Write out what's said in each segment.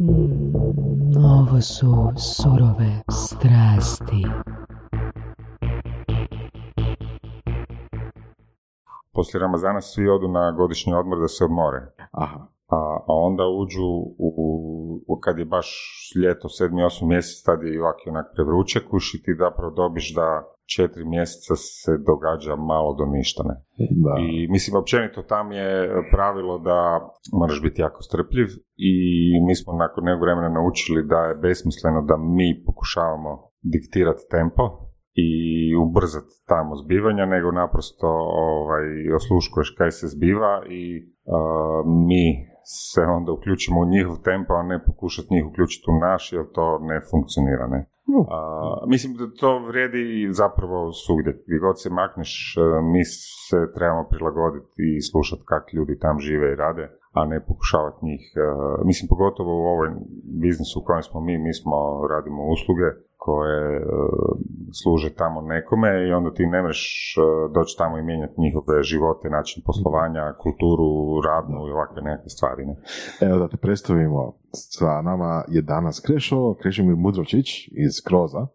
Mm, ovo su surove strasti. Poslije Ramazana svi odu na godišnji odmor da se odmore. Aha. A, a onda uđu u, u, kad je baš ljeto, sedmi, osmi mjesec, tad je i ovak i onak prevruće kuš i ti zapravo dobiš da četiri mjeseca se događa malo do ništa, ne? Da. I mislim, općenito tam je pravilo da moraš biti jako strpljiv i mi smo nakon nekog vremena naučili da je besmisleno da mi pokušavamo diktirati tempo i ubrzati tamo zbivanja, nego naprosto ovaj, osluškuješ kaj se zbiva i uh, mi se onda uključimo u njihov tempo, a ne pokušati njih uključiti u naš, jer to ne funkcionira, ne? A, mislim da to vrijedi zapravo svugdje. Gdje god se makneš, e, mi se trebamo prilagoditi i slušati kak ljudi tam žive i rade, a ne pokušavati njih. e, Mislim, pogotovo u ovoj biznisu u kojem smo mi, mi smo, radimo usluge koje e, služe tamo nekome i onda ti ne možeš e, doći tamo i mijenjati njihove živote, način poslovanja, kulturu, radnu i ovakve nekakve stvari. Ne? Evo da te predstavimo. Sa nama je danas Krešo, Krešimir Mudročić iz Kroza,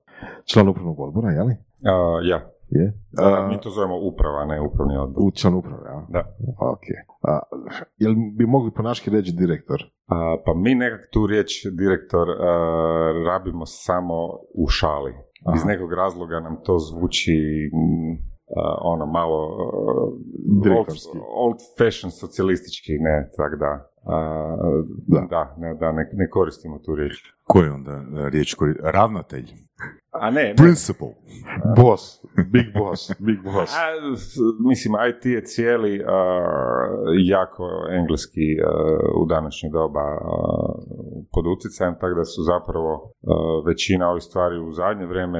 član upravnog odbora, je li? A, ja, Je. A, mi to zovemo uprava, ne upravni odbor. Član uprave, ja? Da. Ok. A, jel bi mogli po naški reći direktor? A, pa mi nekak tu riječ direktor a, rabimo samo u šali. Iz Aha. nekog razloga nam to zvuči mm, a, ono malo a, old, old fashion socijalistički, ne, tak da. A, Da. da, ne, da, ne, ne koristimo tu riječ. Koji onda e, riječ kori... Ravnatelj. A ne, ne. Principal. Boss. Big boss. Big boss. A, mislim, IT je cijeli a, jako engleski a, u današnje doba a, pod utjecajem, tako da su zapravo a, većina ovih stvari u zadnje vrijeme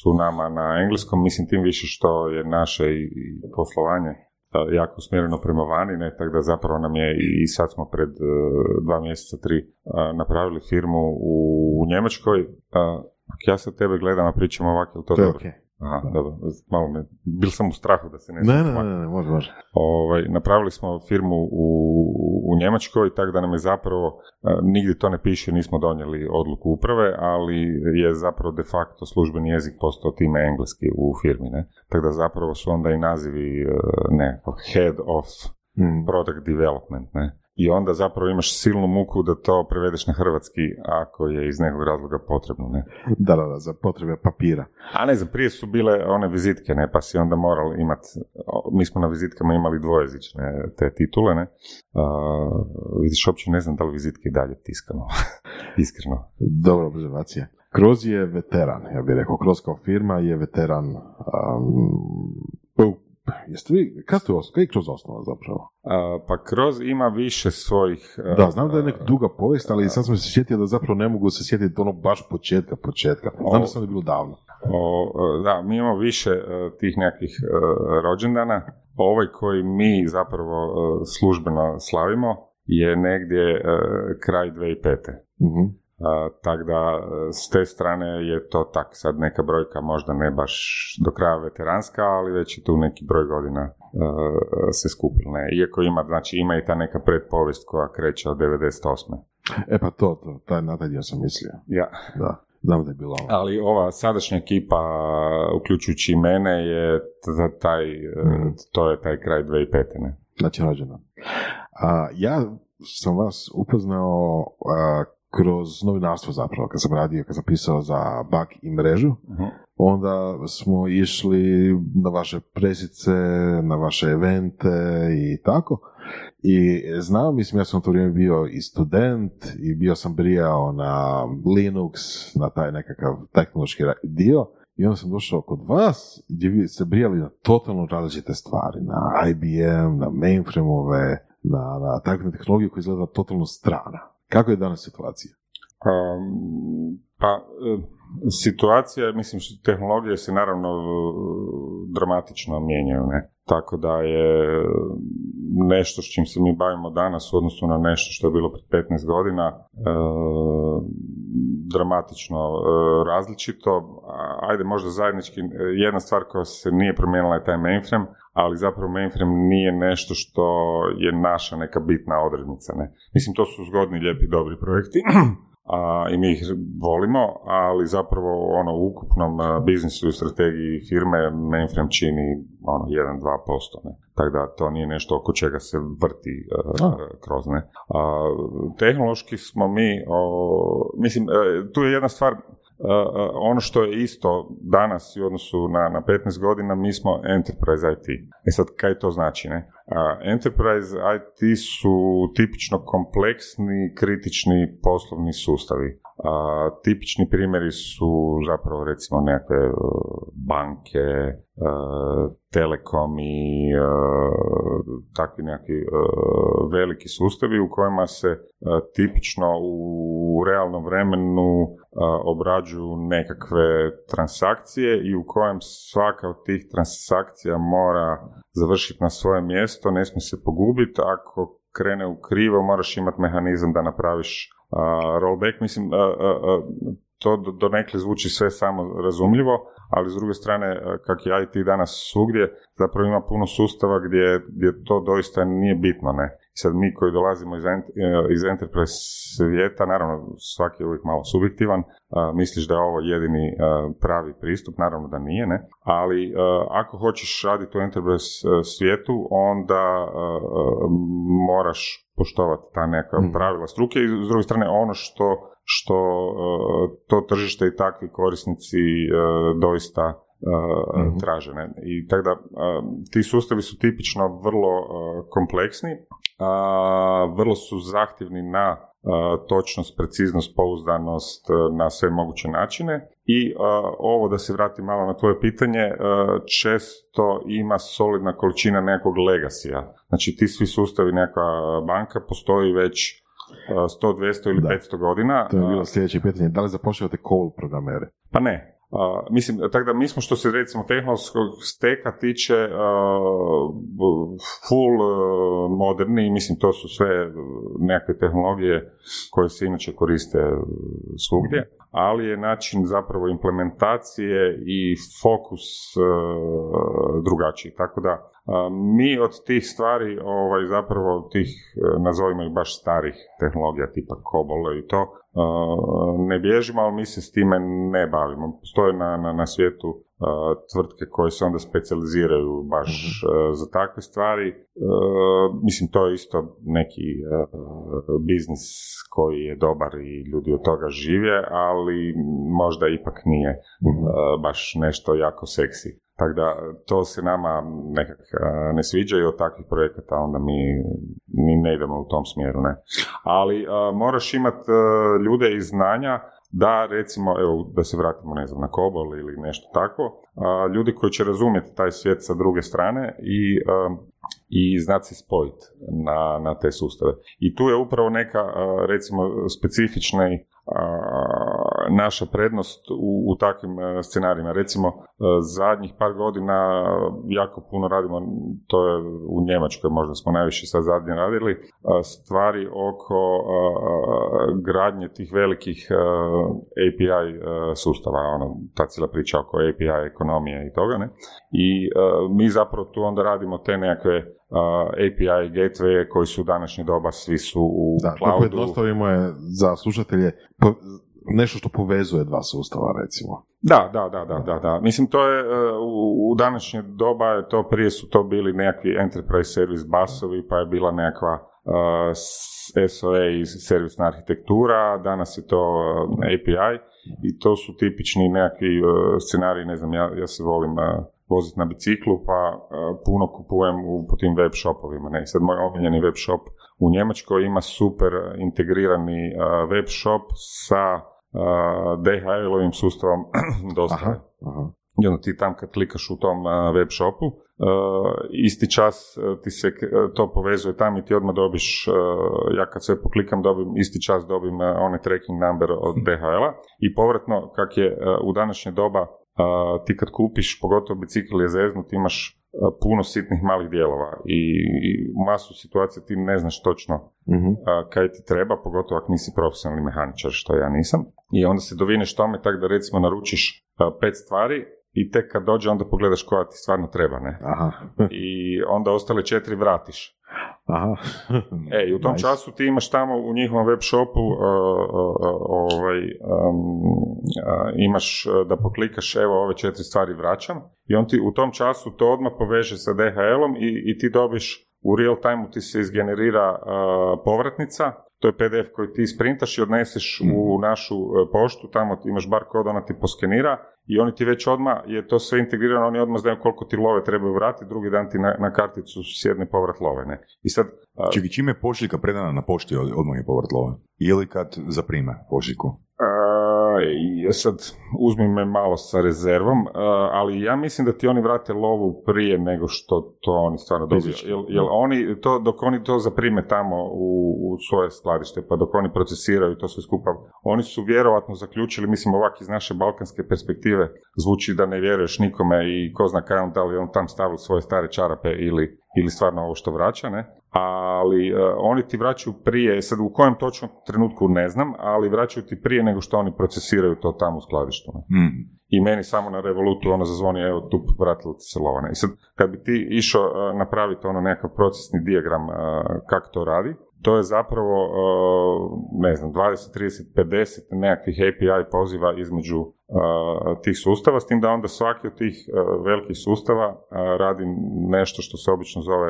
su nama na engleskom, mislim tim više što je naše i, i poslovanje a, jako usmjereno prema vani, ne, tako da zapravo nam je i sad smo pred e, dva mjeseca, tri a, napravili firmu u, u Njemačkoj. Ako ja sad tebe gledam, a pričamo ovako, je li to To je dobro? Aha, dobro, malo me, bil sam u strahu da se ne Ne, ne, ne, ne, može, može. Ovaj, napravili smo firmu u, u Njemačkoj, tako da nam je zapravo, e, nigdje to ne piše, nismo donijeli odluku uprave, ali je zapravo de facto službeni jezik postao time engleski u firmi, ne? Tako da zapravo su onda i nazivi, e, ne, head of Mm. product development, ne? I onda zapravo imaš silnu muku da to prevedeš na hrvatski ako je iz nekog razloga potrebno, ne? Da, da, da, za potrebe papira. A ne znam, prije su bile one vizitke, ne, pa si onda moral imat, o, mi smo na vizitkama imali dvojezične te titule, ne, A, vidiš, uopće ne znam da li vizitke i dalje tiskamo, iskreno. Dobra observacija. Kroz je veteran, ja bih rekao. Kroz kao firma je veteran. Um, jeste vi, kad ste? Kaj je Kroz osnova zapravo? A, pa kroz ima više svojih... a, Da, znam da je neka duga povijest, ali sad sam se sjetio da zapravo ne mogu se sjetiti ono baš početka, početka. Znam da sam da je bilo davno. O, e, da, mi imamo više e, tih nekakvih e, rođendana. Ovaj koji mi zapravo e, službeno slavimo je negdje e, kraj 2005. Mhm. Tako da e, s te strane je to tak sad neka brojka možda ne baš do kraja veteranska, ali već je tu neki broj godina e, se skupilo. Ne? Iako ima, znači ima i ta neka predpovijest koja kreće od 98. E pa to, to, taj, na taj dio sam mislio. Ja. Da, znam da je bilo ono. Ali ova sadašnja ekipa, uključujući i mene, je taj, Mhm. to je taj kraj 2005. Ne? Znači rođeno. A, ja sam vas upoznao a, kroz novinarstvo zapravo, kad sam radio, kad sam pisao za Bak i mrežu, Mhm. onda smo išli na vaše presice, na vaše evente i tako. I znam, mislim, ja sam u to vrijeme bio i student i bio sam brijao na Linux, na taj nekakav tehnološki dio. I onda sam došao kod vas gdje vi ste brijali na totalno različite stvari, na IBM, na mainframe-ove, na, na takve tehnologije koje izgleda totalno strana. Kako je danas situacija? Um, pa, e, situacija, mislim, tehnologije se naravno e, dramatično mijenjaju, ne? Tako da je nešto s čim se mi bavimo danas u odnosu na nešto što je bilo prije 15 godina e, dramatično e, različito. Ajde možda zajednički, e, jedna stvar koja se nije promijenila je taj mainframe, ali zapravo mainframe nije nešto što je naša neka bitna odrednica. Ne? Mislim, to su zgodni, lijepi, dobri projekti, a, i mi ih volimo, ali zapravo ono, u ukupnom biznisu i strategiji firme mainframe čini ono, 1-2%. Ne? Tako da to nije nešto oko čega se vrti uh, kroz ne. A, tehnološki smo mi, o, mislim, e, tu je jedna stvar, ono što je isto danas u odnosu na, na 15 godina, mi smo Enterprise IT. E sad, kaj to znači? Ne? Enterprise IT su tipično kompleksni, kritični poslovni sustavi. A, tipični primjeri su zapravo recimo nekakve e, banke, e, telekom i e, takvi neki veliki sustavi u kojima se tipično u realnom vremenu obrađuju nekakve transakcije i u kojem svaka od tih transakcija mora završiti na svoje mjesto, ne smije se pogubiti, ako krene u krivo moraš imati mehanizam da napraviš rollback, mislim, to do nekle zvuči sve samo razumljivo, ali s druge strane, kak je IT danas svugdje, zapravo ima puno sustava gdje, gdje to doista nije bitno, ne. Sad mi koji dolazimo iz, iz enterprise svijeta, naravno svaki je uvijek malo subjektivan, misliš da je ovo jedini pravi pristup, naravno da nije, ne, ali ako hoćeš raditi u enterprise svijetu, onda moraš poštovati ta neka mm. pravila struke i s druge strane ono što, što to tržište i takvi korisnici doista mm tražene. I tako da ti sustavi su tipično vrlo kompleksni, vrlo su zahtjevni na točnost, preciznost, pouzdanost na sve moguće načine i ovo da se vratim malo na tvoje pitanje, često ima solidna količina nekog legasija. Znači ti svi sustavi, neka banka postoji već 100, 200 ili da. 500 godina. To je bilo sljedeće pitanje. Da li zapošljavate call programere? Pa ne. Uh, mislim, tako da mi smo što se recimo tehnološkog steka tiče uh, full uh, moderni, mislim to su sve nekakve tehnologije koje se inače koriste svugdje, ali je način zapravo implementacije i fokus drugačiji. Tako da mi od tih stvari, ovaj, zapravo tih, nazovimo ih baš starih tehnologija tipa COBOL i to, ne bježimo, ali mi se s time ne bavimo. Postoje na, na, na svijetu tvrtke koje se onda specijaliziraju baš mhm. za takve stvari. Mislim, to je isto neki biznis koji je dobar i ljudi od toga žive, ali možda ipak nije mhm. baš nešto jako seksi. Tako da to se nama nekak ne sviđa i od takvih projekata onda mi, mi ne idemo u tom smjeru. Ne. Ali moraš imati ljude iz znanja da recimo, evo da se vratimo ne znam na Kobol ili nešto tako, ljudi koji će razumjeti taj svijet sa druge strane i, i znati se spojiti na, na te sustave. I tu je upravo neka recimo specifična naša prednost u, u takvim scenarijima. Recimo, zadnjih par godina jako puno radimo, to je u Njemačkoj možda smo najviše sad zadnje radili, stvari oko gradnje tih velikih API sustava, ono, ta cijela priča oko API ekonomije i toga, ne? I mi zapravo tu onda radimo te nekakve API gateway koji su u današnje doba, svi su u da, cloudu. Da, je za slušatelje nešto što povezuje dva sustava, recimo. Da, da, da, da, da, da. Mislim, to je, e, u, u današnje doba je to, prije su to bili nekakvi enterprise service basovi, pa je bila nekakva uh, SOA i servisna arhitektura, danas je to uh, API i to su tipični nekakvi uh, scenariji, ne znam, ja, ja se volim uh, voziti na biciklu, pa puno kupujem u, po tim web shopovima. Ne? Sad moj omiljeni web shop u Njemačkoj ima super integrirani web shop sa DHL-ovim sustavom dostave. I onda ti tam kad klikaš u tom web shopu, isti čas ti se to povezuje tam i ti odmah dobiš, ja kad sve poklikam dobim, isti čas dobim onaj tracking number od DHL-a i povratno kak je u današnje doba ti kad kupiš, pogotovo bicikl je zeznut, imaš puno sitnih malih dijelova i, i masu situacija ti ne znaš točno a, kaj ti treba, pogotovo ako nisi profesionalni mehaničar, što ja nisam. I onda se dovineš tome tako da recimo naručiš pet stvari i tek kad dođe onda pogledaš koja ti stvarno treba, ne? Aha. I onda ostale četiri vratiš. Aha. E, i u tom Nice. času ti imaš tamo u njihovom web shopu uh, uh, uh, ovaj, um, uh, imaš uh, da poklikaš evo ove četiri stvari vraćam i on ti u tom času to odmah poveže sa DHL-om i, i ti dobiš u real time ti se izgenerira uh, povratnica, to je PDF koji ti sprintaš i odneseš u našu uh, poštu, tamo imaš bar kod, ona ti poskenira i oni ti već odmah, je to sve integrirano, oni odmah znaju koliko ti love trebaju vratiti, drugi dan ti na, na karticu sjedne povrat love. Ne? I sad, Čekaj, čime je pošiljka predana na pošti, od- odmah je povrat love? Ili kad zaprime pošiljku? A, i sad uzmi me malo sa rezervom, ali ja mislim da ti oni vrate lovu prije nego što to oni stvarno dobiju. Jel, jel oni to, dok oni to zaprime tamo u, u svoje skladište, pa dok oni procesiraju to sve skupa, oni su vjerovatno zaključili, mislim ovak iz naše balkanske perspektive, zvuči da ne vjeruješ nikome i ko zna kaj on, da li on tam stavio svoje stare čarape ili, ili stvarno ovo što vraća, ne? Ali e, oni ti vraćaju prije, sad u kojem točno trenutku ne znam, ali vraćaju ti prije nego što oni procesiraju to tamo u skladištu. Mm. I meni samo na revolutu ono zazvoni, evo tu vratilo ti se lovane. I sad, kad bi ti išao e, napraviti ono nekakav procesni dijagram e, kako to radi, to je zapravo, e, ne znam, 20, 30, 50 nekakvih API poziva između e, tih sustava, s tim da onda svaki od tih e, velikih sustava radi nešto što se obično zove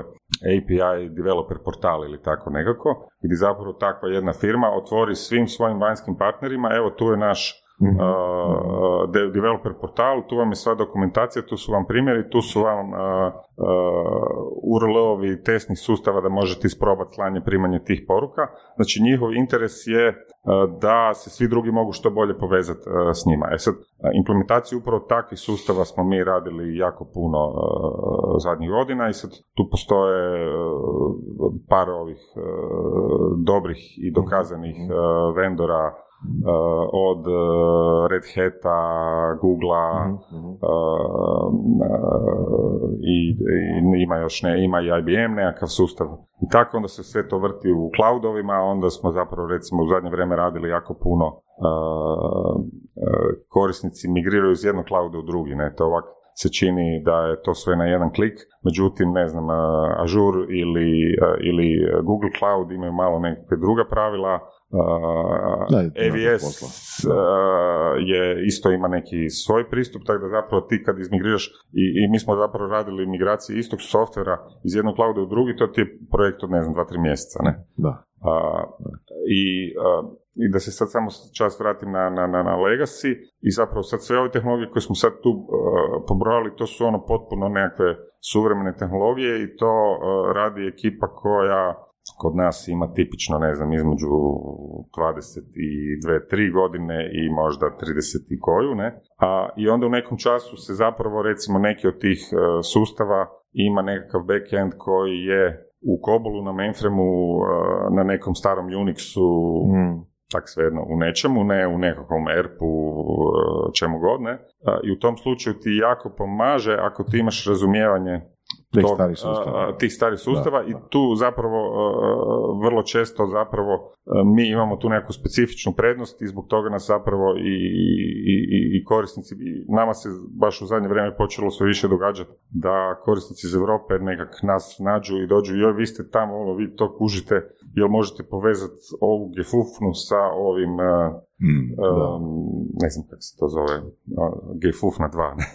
API developer portal ili tako nekako, gdje zapravo takva jedna firma otvori svim svojim vanjskim partnerima, evo tu je naš uh, de- developer portal, tu vam je sva dokumentacija, tu su vam primjeri, tu su vam uh, uh, URL-ovi testnih sustava da možete isprobati slanje, primanje tih poruka. Znači njihov interes je uh, da se svi drugi mogu što bolje povezati uh, s njima. E sad, implementaciju upravo takvih sustava smo mi radili jako puno uh, zadnjih godina i sad tu postoje uh, par ovih uh, dobrih i dokazanih uh, vendora od uh, Red Hata, Googlea, uh, i, i ima još ne, ima i IBM nekakav sustav. I tako onda se sve to vrti u cloudovima, onda smo zapravo recimo u zadnje vrijeme radili jako puno korisnici migriraju iz jednog clouda u drugi, ne, to ovak se čini da je to sve na jedan klik, međutim, ne znam, Azure ili, ili Google Cloud imaju malo nekakve druga pravila, uh, AVS uh, je isto ima neki svoj pristup, tako da zapravo ti kad izmigriraš i, i mi smo zapravo radili migracije istog softvera iz jednog clouda u drugi, to ti je projekt od ne znam, dva, tri mjeseca, ne? Da. A, i, I da se sad samo čas vratim na, na, na, na Legacy i zapravo sad sve ove tehnologije koje smo sad tu a, pobrojali, to su ono potpuno nekakve suvremene tehnologije i to a, radi ekipa koja kod nas ima tipično, ne znam, između 22-3 godine i možda 30 i koju, ne? A, I onda u nekom času se zapravo, recimo, neki od tih e, sustava ima nekakav backend koji je u Cobolu na mainframeu, e, na nekom starom Unixu, Mm. tak svejedno, u nečemu, ne u nekakvom ERP-u, e, čemu god, ne? A, I u tom slučaju ti jako pomaže ako ti imaš razumijevanje Tih starih sustava. tih starih sustava Da, i tu zapravo a, vrlo često zapravo a, mi imamo tu neku specifičnu prednost i zbog toga nas zapravo i, i, i, i korisnici, i nama se baš u zadnje vrijeme počelo sve više događati da korisnici iz Europe nekak nas nađu i dođu, joj vi ste tamo, ono, vi to kužite, jel možete povezati ovu gefufnu sa ovim a, Mm. a, ne znam kako se to zove, a, gefufna 2, ne?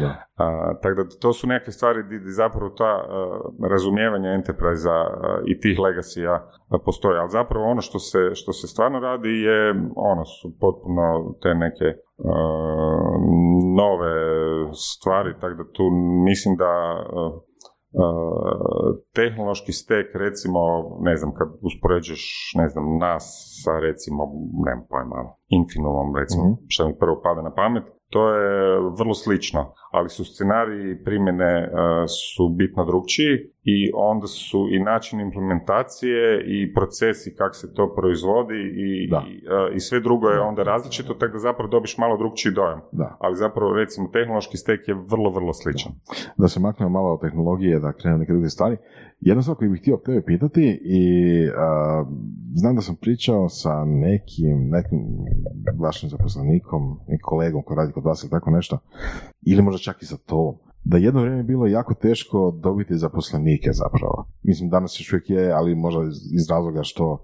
Da. A, tako da to su neke stvari gdje zapravo ta a, razumijevanje enterprise i tih legacy postoje, ali zapravo ono što se, što se stvarno radi je, ono su potpuno te neke nove stvari, tako da tu mislim da a, tehnološki stek, recimo, ne znam, kad uspoređuješ, ne znam, nas sa, recimo, nemam pojma, Infinumom, recimo, Mhm. što mi prvo pada na pamet, to je vrlo slično, ali su scenariji primjene e, su bitno drugčiji i onda su i način implementacije i procesi kako se to proizvodi i, Da. i, e, i sve drugo je onda različito, tako da zapravo dobiš malo drugčiji dojam. Da. Ali zapravo recimo tehnološki stek je vrlo, vrlo sličan. da se maknemo malo od tehnologije, da krenemo neke druge stvari. Jedna stvar koju bih htio tebe pitati i a, znam da sam pričao sa nekim, nekim vašim zaposlenikom, nekim kolegom koji radi kod vas ili tako nešto, ili možda čak i za to, da jedno vrijeme je bilo jako teško dobiti zaposlenike zapravo. Mislim, danas još uvijek je, ali možda iz, razloga što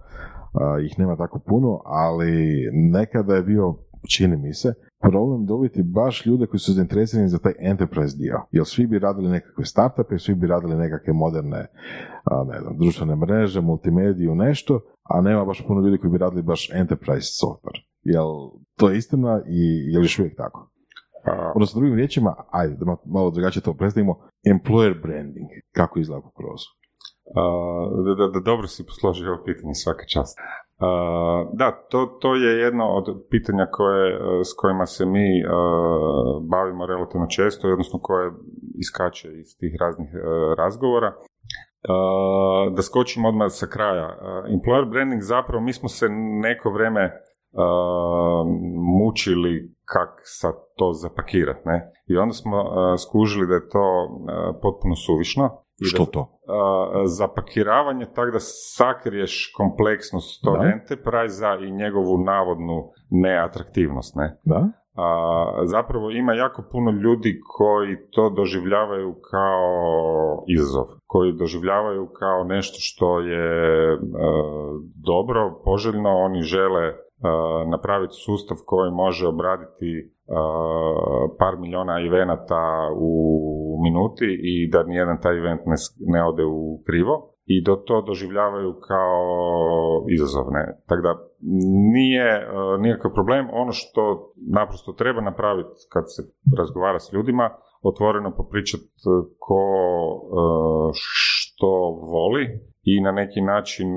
a, ih nema tako puno, ali nekada je bio, čini mi se, problem dobiti baš ljude koji su zainteresirani za taj enterprise dio. Jer svi bi radili nekakve startupe, svi bi radili nekakve moderne a, ne znam, društvene mreže, multimediju, nešto, a nema baš puno ljudi koji bi radili baš enterprise software. Jel to je istina i je li još uvijek tako? Odnosno, drugim riječima, ajde, da ma- malo drugačije to predstavimo, employer branding, kako izgleda kroz? A, da, da, da, dobro si posložio ovo pitanje, svaka čast. Da, to, to je jedno od pitanja koje, e, s kojima se mi e, bavimo relativno često, odnosno koje iskače iz tih raznih e, razgovora. A, da skočimo odmah sa kraja. Employer branding zapravo, mi smo se neko vrijeme mučili kak sad to zapakirati, ne? I onda smo a, skužili da je to a, potpuno suvišno. I da- Što to? a, zapakiravanje tako da sakriješ kompleksnost tog Da. enterprise i njegovu navodnu neatraktivnost, ne? Da? A, zapravo ima jako puno ljudi koji to doživljavaju kao izazov, koji doživljavaju kao nešto što je e, dobro, poželjno, oni žele e, napraviti sustav koji može obraditi par milijuna evenata u minuti i da nijedan taj event ne, ode u krivo i da to doživljavaju kao izazovne. Tako da nije nikakav problem. Ono što naprosto treba napraviti kad se razgovara s ljudima, otvoreno popričati ko što voli i na neki način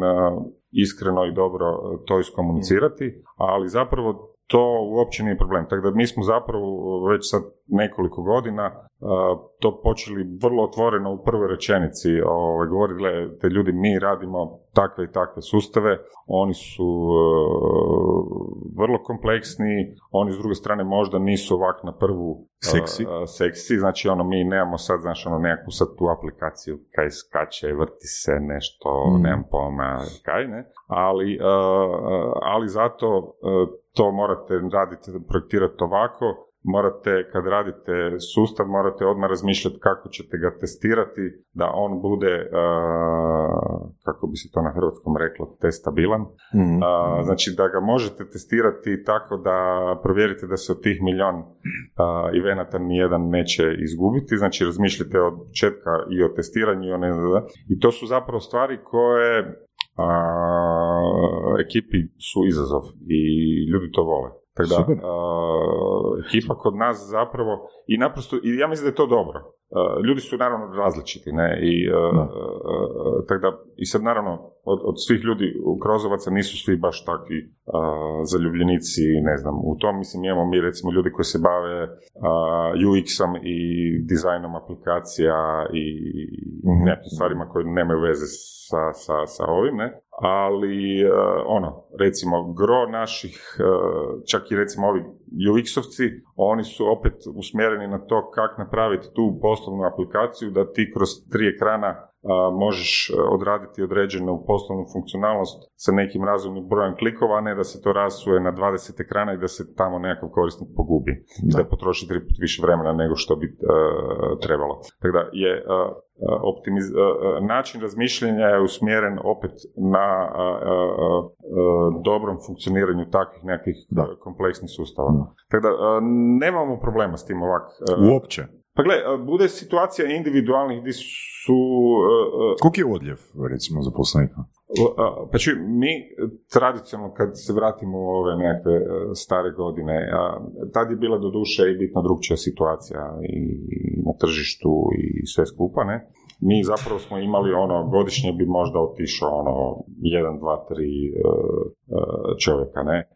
iskreno i dobro e, to iskomunicirati, ali zapravo to uopće nije problem. Tako da mi smo zapravo već sad nekoliko godina uh, to počeli vrlo otvoreno u prvoj rečenici ovaj, govoriti, gledajte ljudi, mi radimo takve i takve sustave, oni su uh, vrlo kompleksni, oni s druge strane možda nisu ovak na prvu uh, Seksi. uh, seksi, znači ono mi nemamo sad, znaš, ono nekakvu sad tu aplikaciju kaj skače, vrti se nešto, Mm. nemam pojma kaj, ne, ali, ali zato to morate raditi, projektirati ovako, morate, kad radite sustav, morate odmah razmišljati kako ćete ga testirati, da on bude, uh, kako bi se to na hrvatskom reklo, testabilan. Mhm. A, znači da ga možete testirati tako da provjerite da se od tih milion a, evenata nijedan neće izgubiti, znači razmišljate od početka i o testiranju i o ne, i to su zapravo stvari koje a, ekipi su izazov i ljudi to vole. Tako da, a, ekipa kod nas zapravo, i naprosto, i ja mislim da je to dobro. A, ljudi su naravno različiti, ne, i, Da. a, a, tako da, i sad naravno, od, od svih ljudi u Krozovaca nisu svi baš takvi zaljubljenici, ne znam, u tom, mislim, imamo mi recimo ljudi koji se bave a, UX-om i dizajnom aplikacija i Mhm. nekim stvarima koje nemaju veze sa, sa, sa ovim, ne, ali e, ono, recimo, gro naših, e, čak i recimo ovi UX-ovci, oni su opet usmjereni na to kako napraviti tu poslovnu aplikaciju da ti kroz tri ekrana možeš e, odraditi određenu poslovnu funkcionalnost sa nekim razumnim brojem klikova, a ne da se to rasuje na 20 ekrana i da se tamo nekakav korisnik pogubi. Da, da potroši tri put više vremena nego što bi e, trebalo. Tako da je e, optimiz- način razmišljanja je usmjeren opet na dobrom funkcioniranju takvih nekakvih Da. e, kompleksnih sustava. Da. Tako da nemamo problema s tim ovak. Uopće. Pa gle, e, bude situacija individualnih gdje su... e, e, Koliki je odljev, recimo, zaposlenika? Pa čuj, mi tradicionalno kad se vratimo u ove nekakve e, stare godine, tad je bila do duše i bitno drugčija situacija i na tržištu i sve skupa, ne? Mi zapravo smo imali ono, godišnje bi možda otišao ono, jedan, dva, tri e, e, čovjeka, ne?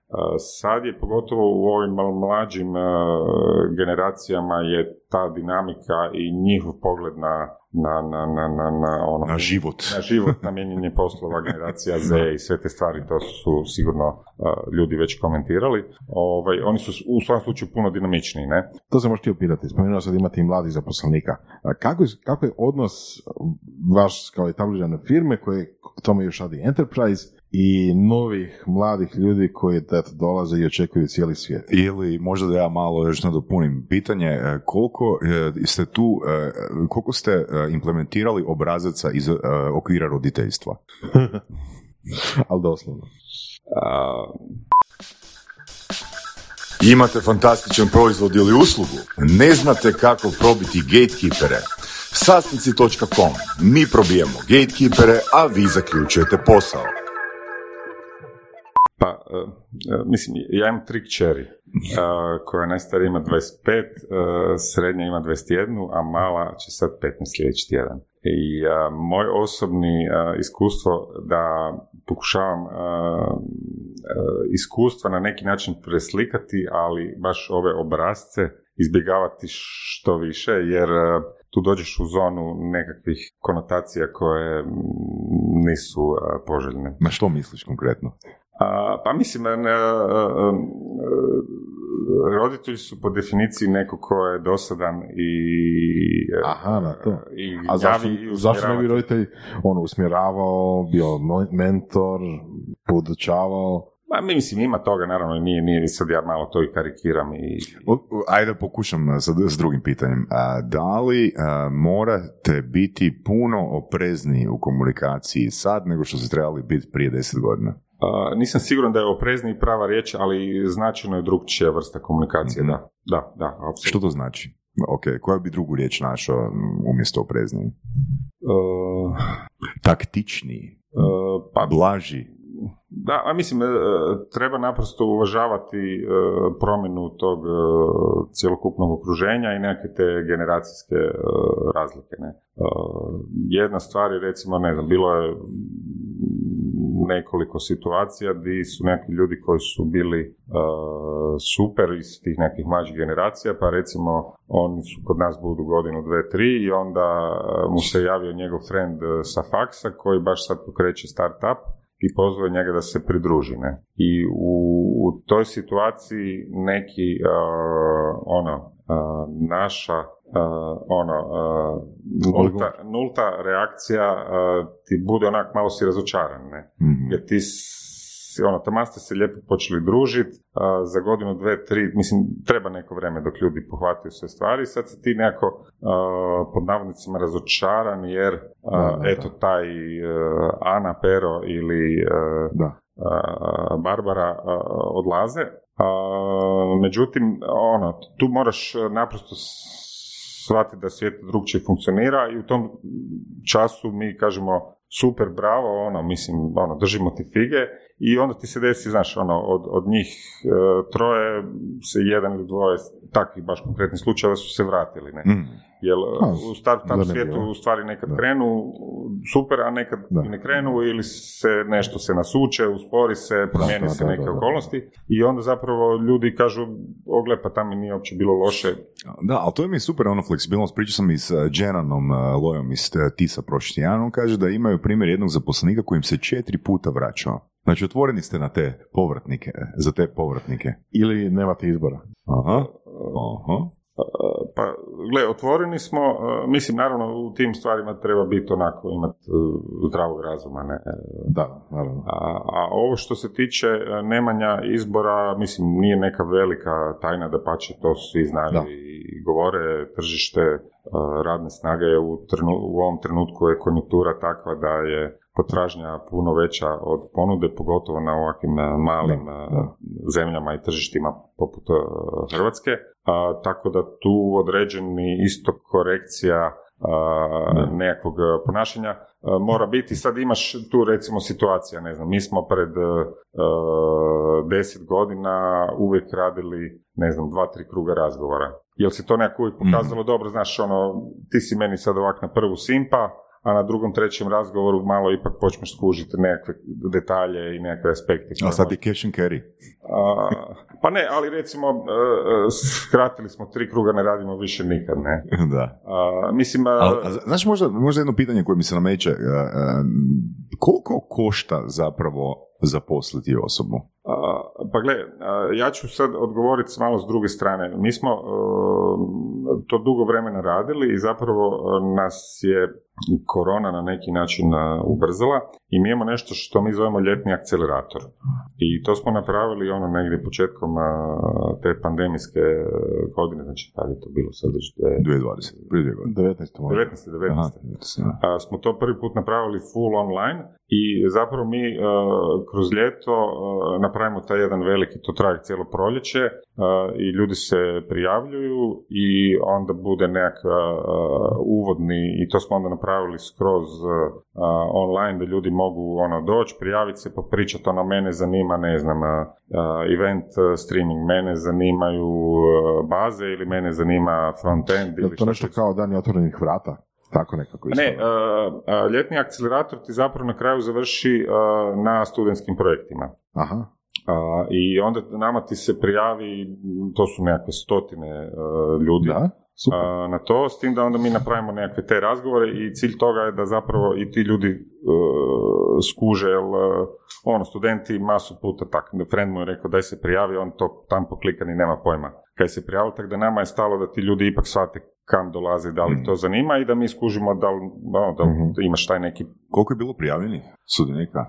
Sad je pogotovo u ovim mlađim generacijama je ta dinamika i njihov pogled na, na, na, na, na, na, ono, Na život. na život, je poslova generacija Z i sve te stvari, to su sigurno uh, ljudi već komentirali. Ovaj, oni su u svakom slučaju puno dinamičniji, ne? To sam još htio pitati. Spomenuo sam da imate i mladih zaposlenika. Kako, kako je odnos vaš kao etablirane firme koje k tome još radi Enterprise i novih mladih ljudi koji eto, dolaze i očekuju cijeli svijet? Ili možda da ja malo još nadopunim pitanje, e, koliko e, ste tu, e, koliko ste e, implementirali obrazaca iz e, okvira roditeljstva? Ali doslovno. A, Imate fantastičan proizvod ili uslugu? Ne znate kako probiti gatekeepere? Sasnici.com. Mi probijemo gatekeepere, a vi zaključujete posao. Pa, e, mislim, ja imam tri kćeri, e, koja najstarija ima 25, e, srednja ima 21, a mala će sad 15 sljedeći tjedan. I moj osobni iskustvo da pokušavam a, iskustva na neki način preslikati, ali baš ove obrazce izbjegavati što više, jer tu dođeš u zonu nekakvih konotacija koje nisu poželjne. Na što misliš konkretno? A, pa mislim, e, e, e, roditelji su po definiciji neko ko je dosadan i Aha, na to. i A zašto, zašto ne bi roditelj ono, usmjeravao, bio mentor, podučavao? Ma, mi mislim, ima toga, naravno, nije, nije sad ja malo to i karikiram i... Ajde pokušam sa, s drugim pitanjem. A, da li a, morate biti puno oprezniji u komunikaciji sad nego što ste trebali biti prije deset godina? Nisam siguran da je oprezni prava riječ, ali značajno je drugčija vrsta komunikacije, Mhm. da. Da, da, apsolutno. Što to znači? Ok, koja bi drugu riječ našao umjesto oprezniji? Uh, Taktičniji, uh, pa, blaži. Da, a mislim, e, treba naprosto uvažavati e, promjenu tog e, cjelokupnog okruženja i neke te generacijske e, razlike. Ne? E, Jedna stvar je, recimo, ne znam, bilo je nekoliko situacija gdje su neki ljudi koji su bili e, super iz tih nekih mlađih generacija, pa recimo oni su kod nas budu godinu, dve, tri i onda e, mu se javio njegov friend e, sa faksa koji baš sad pokreće startup i pozvao njega da se pridruži. Ne? I u, u toj situaciji neki uh, ono, uh, naša uh, ono, uh, nulta, nulta reakcija uh, ti bude onak malo si razočaran, ne? Mhm. jer ti si, ono, taman ste se lijepo počeli družiti, za godinu, dve, tri, mislim, treba neko vrijeme dok ljudi pohvataju sve stvari, sad si ti nekako a, pod navodnicima razočaran jer, a, Da, da, eto, taj a, Ana, Pero ili Da. Barbara odlaze. Međutim, ono, tu moraš naprosto shvatiti da svijet drugčije funkcionira i u tom času mi kažemo super, bravo, ono, mislim, ono, držimo ti fige i onda ti se desi, znaš, ono, od, od njih e, troje se jedan ili dvoje takvih baš konkretnih slučajeva su se vratili, ne? Mhm. Jer A, u startup svijetu u stvari nekad Da. krenu super, a nekad Da. i ne krenu ili se nešto se nasuče, uspori se, promijeni se neke da, da. okolnosti i onda zapravo ljudi kažu, ogle, pa tamo nije uopće bilo loše. Da, ali to je mi super ono fleksibilnost. Pričao sam i s Jenanom uh, Lojom iz uh, Tisa prošli tjedan. On kaže da imaju primjer jednog zaposlenika koji im se četiri puta vraćao. Znači, otvoreni ste na te povratnike, za te povratnike. Ili nemate izbora. Aha, aha. Pa, gle, otvoreni smo, e, mislim, naravno, u tim stvarima treba biti onako, imati e, zdravog razuma, ne? E, Da, naravno. A, a ovo što se tiče nemanja izbora, mislim, nije neka velika tajna da pače, to svi znaju Da. i govore, tržište radne snage je u, trenu, u ovom trenutku je konjunktura takva da je potražnja puno veća od ponude, pogotovo na ovakvim e, malim Da, e, da. zemljama i tržištima poput e, Hrvatske, a, tako da tu određeni isto korekcija a, e, ponašanja e, mora biti. Sad imaš tu recimo situacija, ne znam, mi smo pred e, e, deset godina uvijek radili, ne znam, dva, tri kruga razgovora. Jel se to nekako uvijek pokazalo dobro, znaš, ono, ti si meni sad ovak na prvu simpa, a na drugom, trećem razgovoru malo ipak počneš skužiti nekakve detalje i nekakve aspekte. A sad je cash and carry. A, pa ne, ali recimo, e, skratili smo tri kruga, ne radimo više nikad, ne. da. A, mislim, a- A, a znaš, možda, možda jedno pitanje koje mi se nameće, a, a, koliko košta zapravo zaposliti osobu? Pa gle, ja ću sad odgovoriti malo s druge strane. Mi smo e, to dugo vremena radili i zapravo e, nas je korona na neki način e, ubrzala i mi imamo nešto što mi zovemo ljetni akcelerator. I to smo napravili ono negdje početkom e, te pandemijske e, godine, znači kad je to bilo sad već e, 2020, prije dvije godine. 19. možda. 19. 19. Aha, a, smo to prvi put napravili full online i zapravo mi e, kroz ljeto e, napravimo taj jedan veliki, to traje cijelo proljeće e, i ljudi se prijavljuju i onda bude nekakav uvodni i to smo onda napravili skroz e, a, online da ljudi mogu ono doći, prijaviti se, popričati ono mene zanima, ne znam, a, event streaming, mene zanimaju baze ili mene zanima frontend Je to nešto kao dan otvorenih vrata? Tako nekako isto. Ne, uh, uh, ljetni akcelerator ti zapravo na kraju završi uh, na studentskim projektima. Aha. Uh, I onda nama ti se prijavi, to su nekakve stotine uh, ljudi Da, super. na to, s tim da onda mi napravimo nekakve te razgovore i cilj toga je da zapravo i ti ljudi uh, skuže, jer uh, ono, studenti masu puta tak, friend mu je rekao daj se prijavi, on to tam poklika ni nema pojma kaj se prijavio, tako da nama je stalo da ti ljudi ipak shvate kam dolaze, da li ih to zanima i da mi skužimo da li, ono, da li Mhm. imaš taj neki Koliko je bilo prijavljenih sudionika?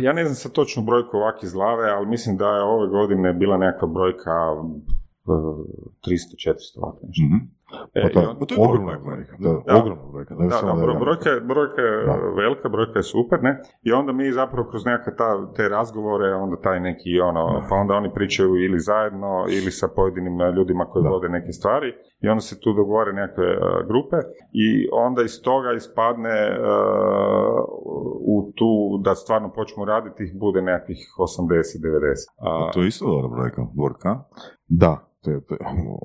ja ne znam sad točnu brojku ovak iz glave, ali mislim da je ove godine bila nekakva brojka 300-400 ovako nešto. Mhm. E, Pa to je on- to je ogromna brojka. Da. ogromna brojka. Ne Da, da, velika. brojka, je- brojka je Da. velika, brojka je super, ne? I onda mi zapravo kroz nekakve ta, te razgovore, onda taj neki ono, pa onda oni pričaju ili zajedno ili sa pojedinim e, ljudima koji Da. vode neke stvari i onda se tu dogovore nekakve e, grupe i onda iz toga ispadne e, u tu, da stvarno počnu raditi, ih bude nekakvih 80-90. A, To je isto dobra brojka, Borka. Da, to je, to je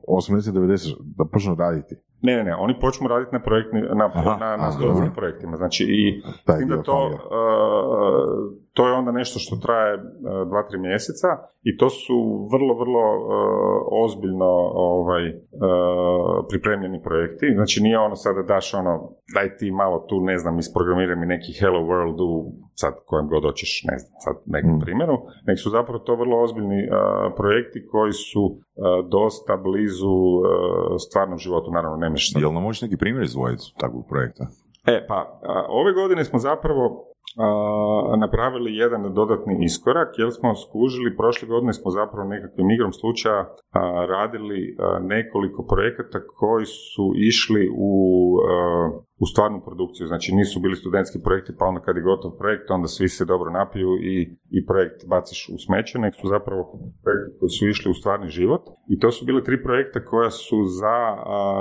80-90 da počnu raditi. Ne, ne, ne, oni počnu raditi na projektni, na, Aha, na, na aha, projektima. Znači, i Taj s tim dio da to, uh, to je onda nešto što traje uh, dva, tri mjeseca i to su vrlo, vrlo uh, ozbiljno ovaj, uh, pripremljeni projekti. Znači, nije ono sada daš ono, daj ti malo tu, ne znam, isprogramiraj mi neki Hello World u sad kojem god hoćeš, ne znam, sad nekom Mm. primjeru, nego su zapravo to vrlo ozbiljni uh, projekti koji su dosta blizu stvarnom životu, naravno ne možeš sad Jel nam možeš neki primjer izdvojiti takvog projekta? E, pa, a, ove godine smo zapravo napravili jedan dodatni iskorak, jer smo skužili, prošle godine smo zapravo nekakvim igrom slučaja radili nekoliko projekata koji su išli u, u stvarnu produkciju, znači nisu bili studentski projekti, pa onda kad je gotov projekt, onda svi se dobro napiju i, i projekt baciš u smeće, nek su zapravo projekti koji su išli u stvarni život. I to su bile tri projekta koja su za,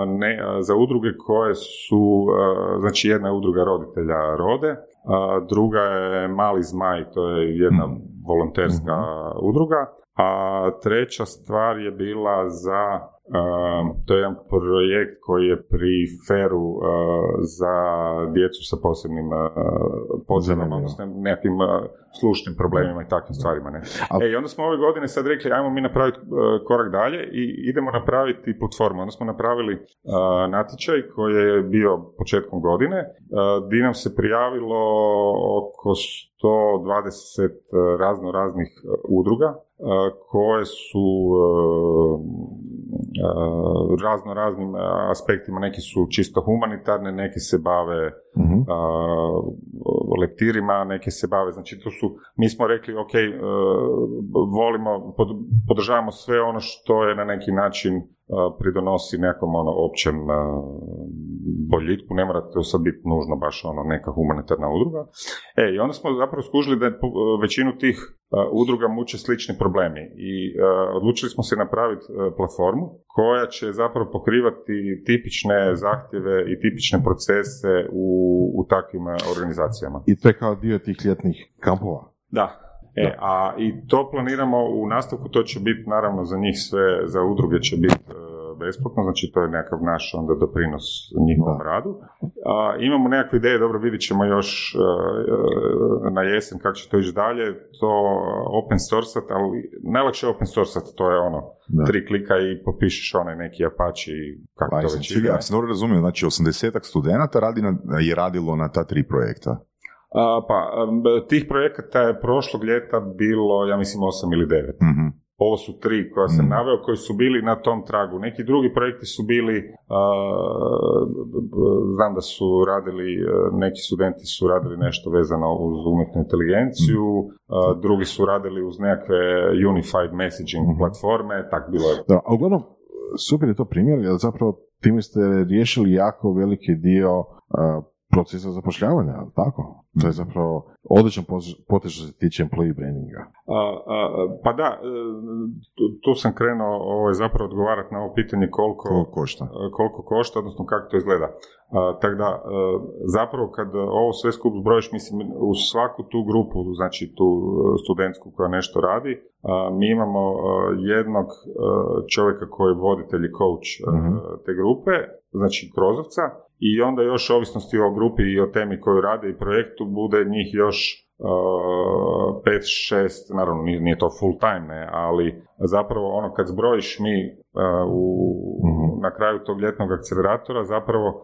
ne, za udruge koje su, znači jedna je udruga roditelja Rode, a druga je Mali Zmaj, to je jedna volonterska udruga, a treća stvar je bila za, a, to je jedan projekt koji je pri Feru a, za djecu sa posebnim potrebama, Zanimljivo. odnosno nekakvim a, slušnim problemima i takvim stvarima. Ne? Al- E, i onda smo ove godine sad rekli, ajmo mi napraviti korak dalje i idemo napraviti platformu. Onda smo napravili natječaj koji je bio početkom godine, e, di nam se prijavilo oko 120 razno raznih udruga koje su razno raznim e, aspektima, neki su čisto humanitarne, neki se bave Mhm. a, leptirima, neke se bave, znači to su, mi smo rekli, ok, e, volimo, pod, podržavamo sve ono što je na neki način pridonosi nekom ono općem e, boljitku, ne mora to sad biti nužno baš ono neka humanitarna udruga. E, i onda smo zapravo skužili da po- većinu tih e, udruga muče slični problemi i e, odlučili smo se napraviti e, platformu koja će zapravo pokrivati tipične zahtjeve i tipične procese u, u takvim e, organizacijama. I to je kao dio tih ljetnih kampova. Da. E, a i to planiramo u nastavku, to će biti naravno za njih sve, za udruge će biti e, besplatno, znači to je nekakav naš onda doprinos njihovom radu. A, imamo nekakve ideje, dobro vidjet ćemo još e, e, na jesen kako će to ići dalje, to open source ali najlakše je open source to je ono, tri klika i popišeš onaj neki Apache i kako to License. već ide. Ja sam dobro razumio, znači 80 studenata radi na, je radilo na ta tri projekta. Pa, tih projekata je prošlog ljeta bilo, ja mislim, 8 ili 9. Mhm. Ovo su tri koja sam Mm. naveo, koji su bili na tom tragu. Neki drugi projekti su bili, b- znam da su radili, e, neki studenti su radili nešto vezano uz umjetnu inteligenciju, a, drugi su radili uz nekakve unified messaging platforme, tak bilo je. Da, a uglavnom, super je to primjer, jer zapravo time ste riješili jako veliki dio a, procesa zapošljavanja, jel tako? To je zapravo odličan potez što se tiče employee brandinga. A, a, pa da, e, tu, tu sam krenuo ovaj, zapravo odgovarati na ovo pitanje koliko, Koliko košta? e, koliko košta, odnosno kako to izgleda. A, tako da, e, zapravo kad ovo sve skup zbrojiš, mislim, u svaku tu grupu, znači tu studentsku koja nešto radi, a, mi imamo jednog čovjeka koji je voditelj i coach Mhm. te grupe, znači Krozovca, i onda još ovisnosti o grupi i o temi koju rade i projektu bude njih još uh, pet, šest, naravno nije, to full time, ne, ali zapravo ono kad zbrojiš mi uh, u, Mhm. na kraju tog ljetnog akceleratora zapravo uh,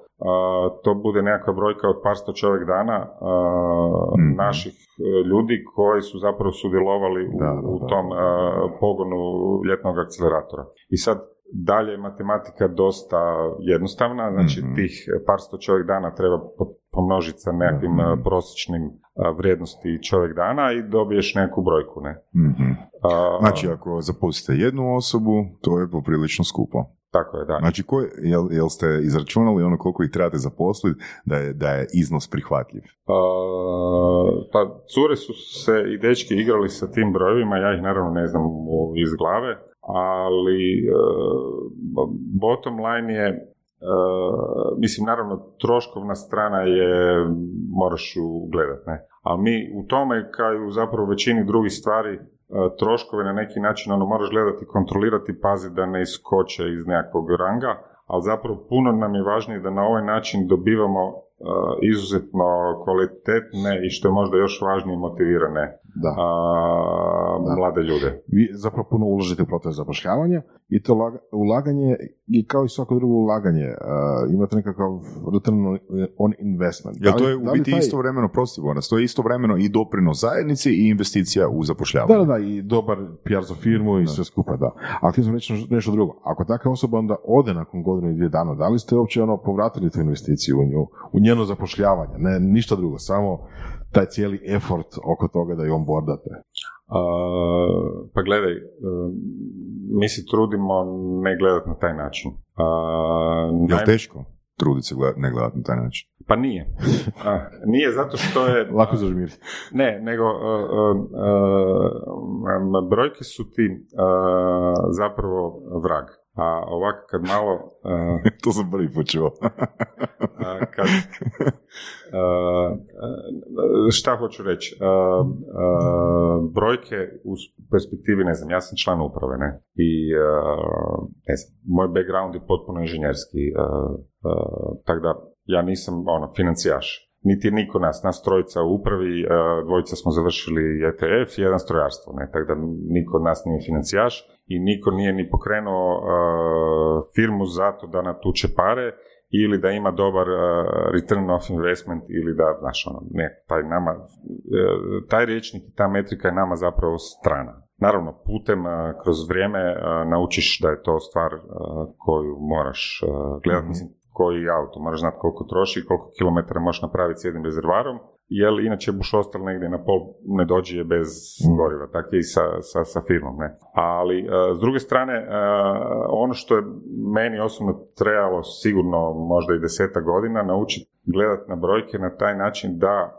to bude nekakva brojka od par sto čovjek dana uh, Mhm. naših uh, ljudi koji su zapravo sudjelovali u, Da, da, u da. tom uh, pogonu ljetnog akceleratora. I sad dalje je matematika dosta jednostavna, znači Mhm. tih par sto čovjek dana treba po- pomnožiti sa nekakvim Mhm. uh, prosječnim uh, vrijednosti čovjek dana i dobiješ neku brojku, ne? Mhm. A, Znači, ako zaposlite jednu osobu, to je poprilično skupo. Tako je, da. Znači, ko, jel, jel ste izračunali ono koliko ih trebate zaposliti da je, da je iznos prihvatljiv? A, pa cure su se i dečki igrali sa tim brojevima, ja ih naravno ne znam iz glave, ali e, bottom line je, e, mislim naravno troškovna strana je, moraš ju gledat, ne? Ali mi u tome, kao i u zapravo većini drugih stvari, e, troškove na neki način ono moraš gledati, kontrolirati, paziti da ne iskoče iz nekakvog ranga, ali zapravo puno nam je važnije da na ovaj način dobivamo izuzetno kvalitetne i što je možda još važnije motivirane Da. a, Da. mlade ljude. Vi zapravo puno uložite u proces zapošljavanja i to laga- ulaganje i kao i svako drugo ulaganje uh, imate nekakav return on investment. Jel Da to je da u biti taj- istovremeno, prosti Boras, to je istovremeno i doprinos zajednici i investicija u zapošljavanje. Da, da, da, i dobar PR za firmu i sve skupa, da. A htio sam reći nešto- nešto drugo. Ako takva osoba onda ode nakon godinu i dvije dana, da li ste uopće ono povratili tu investiciju u nju, u njeno zapošljavanje? Ne, ništa drugo, samo taj cijeli effort oko toga da ju onboardate. A, pa gledaj, e, mi se trudimo ne gledati na taj način. A, Jel naj- teško truditi se gleda- ne gledati na taj način? Pa nije. Nije zato što je... Lako zažmiriti. Ne, nego uh, uh, uh, brojke su ti uh, zapravo vrag. A ovako kad malo... uh, to sam prvi put čuo. a, kad, uh, šta hoću reći? Brojke u perspektivi, ne znam, ja sam član uprave, ne? I, ne znam, moj background je potpuno inženjerski, tako da ja nisam, ono, financijaš. Niti niko nas, nas trojica u upravi, dvojica smo završili ETF i jedan strojarstvo, ne? Tako da niko od nas nije financijaš i niko nije ni pokrenuo uh, firmu zato da natuče pare ili da ima dobar uh, return of investment ili da, znaš, ono, ne, taj nama, uh, taj riječnik i ta metrika je nama zapravo strana. Naravno, putem, uh, kroz vrijeme uh, naučiš da je to stvar uh, koju moraš uh, gledati, mislim, koji auto, moraš znati koliko troši i koliko kilometara možeš napraviti s jednim rezervarom, jer inače buš ostalo negdje na pol ne dođe bez goriva, tako je i sa, sa, sa firmom. Ne? Ali, uh, s druge strane, uh, ono što je meni osobno trebalo sigurno možda i deseta godina naučiti gledati na brojke na taj način da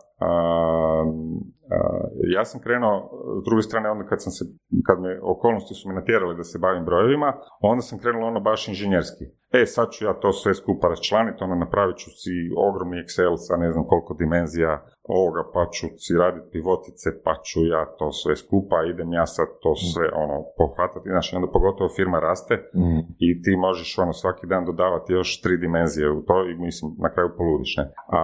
ja sam krenuo, s druge strane, onda kad sam se, kad me okolnosti su me natjerali da se bavim brojevima, onda sam krenuo ono baš inženjerski. E, sad ću ja to sve skupa raščlaniti, ono napravit ću si ogromni Excel sa ne znam koliko dimenzija ovoga, pa ću si raditi pivotice, pa ću ja to sve skupa, idem ja sad to sve ono pohvatati, znači onda pogotovo firma raste Mhm. i ti možeš ono svaki dan dodavati još tri dimenzije u to i mislim na kraju poludiš, ne. A,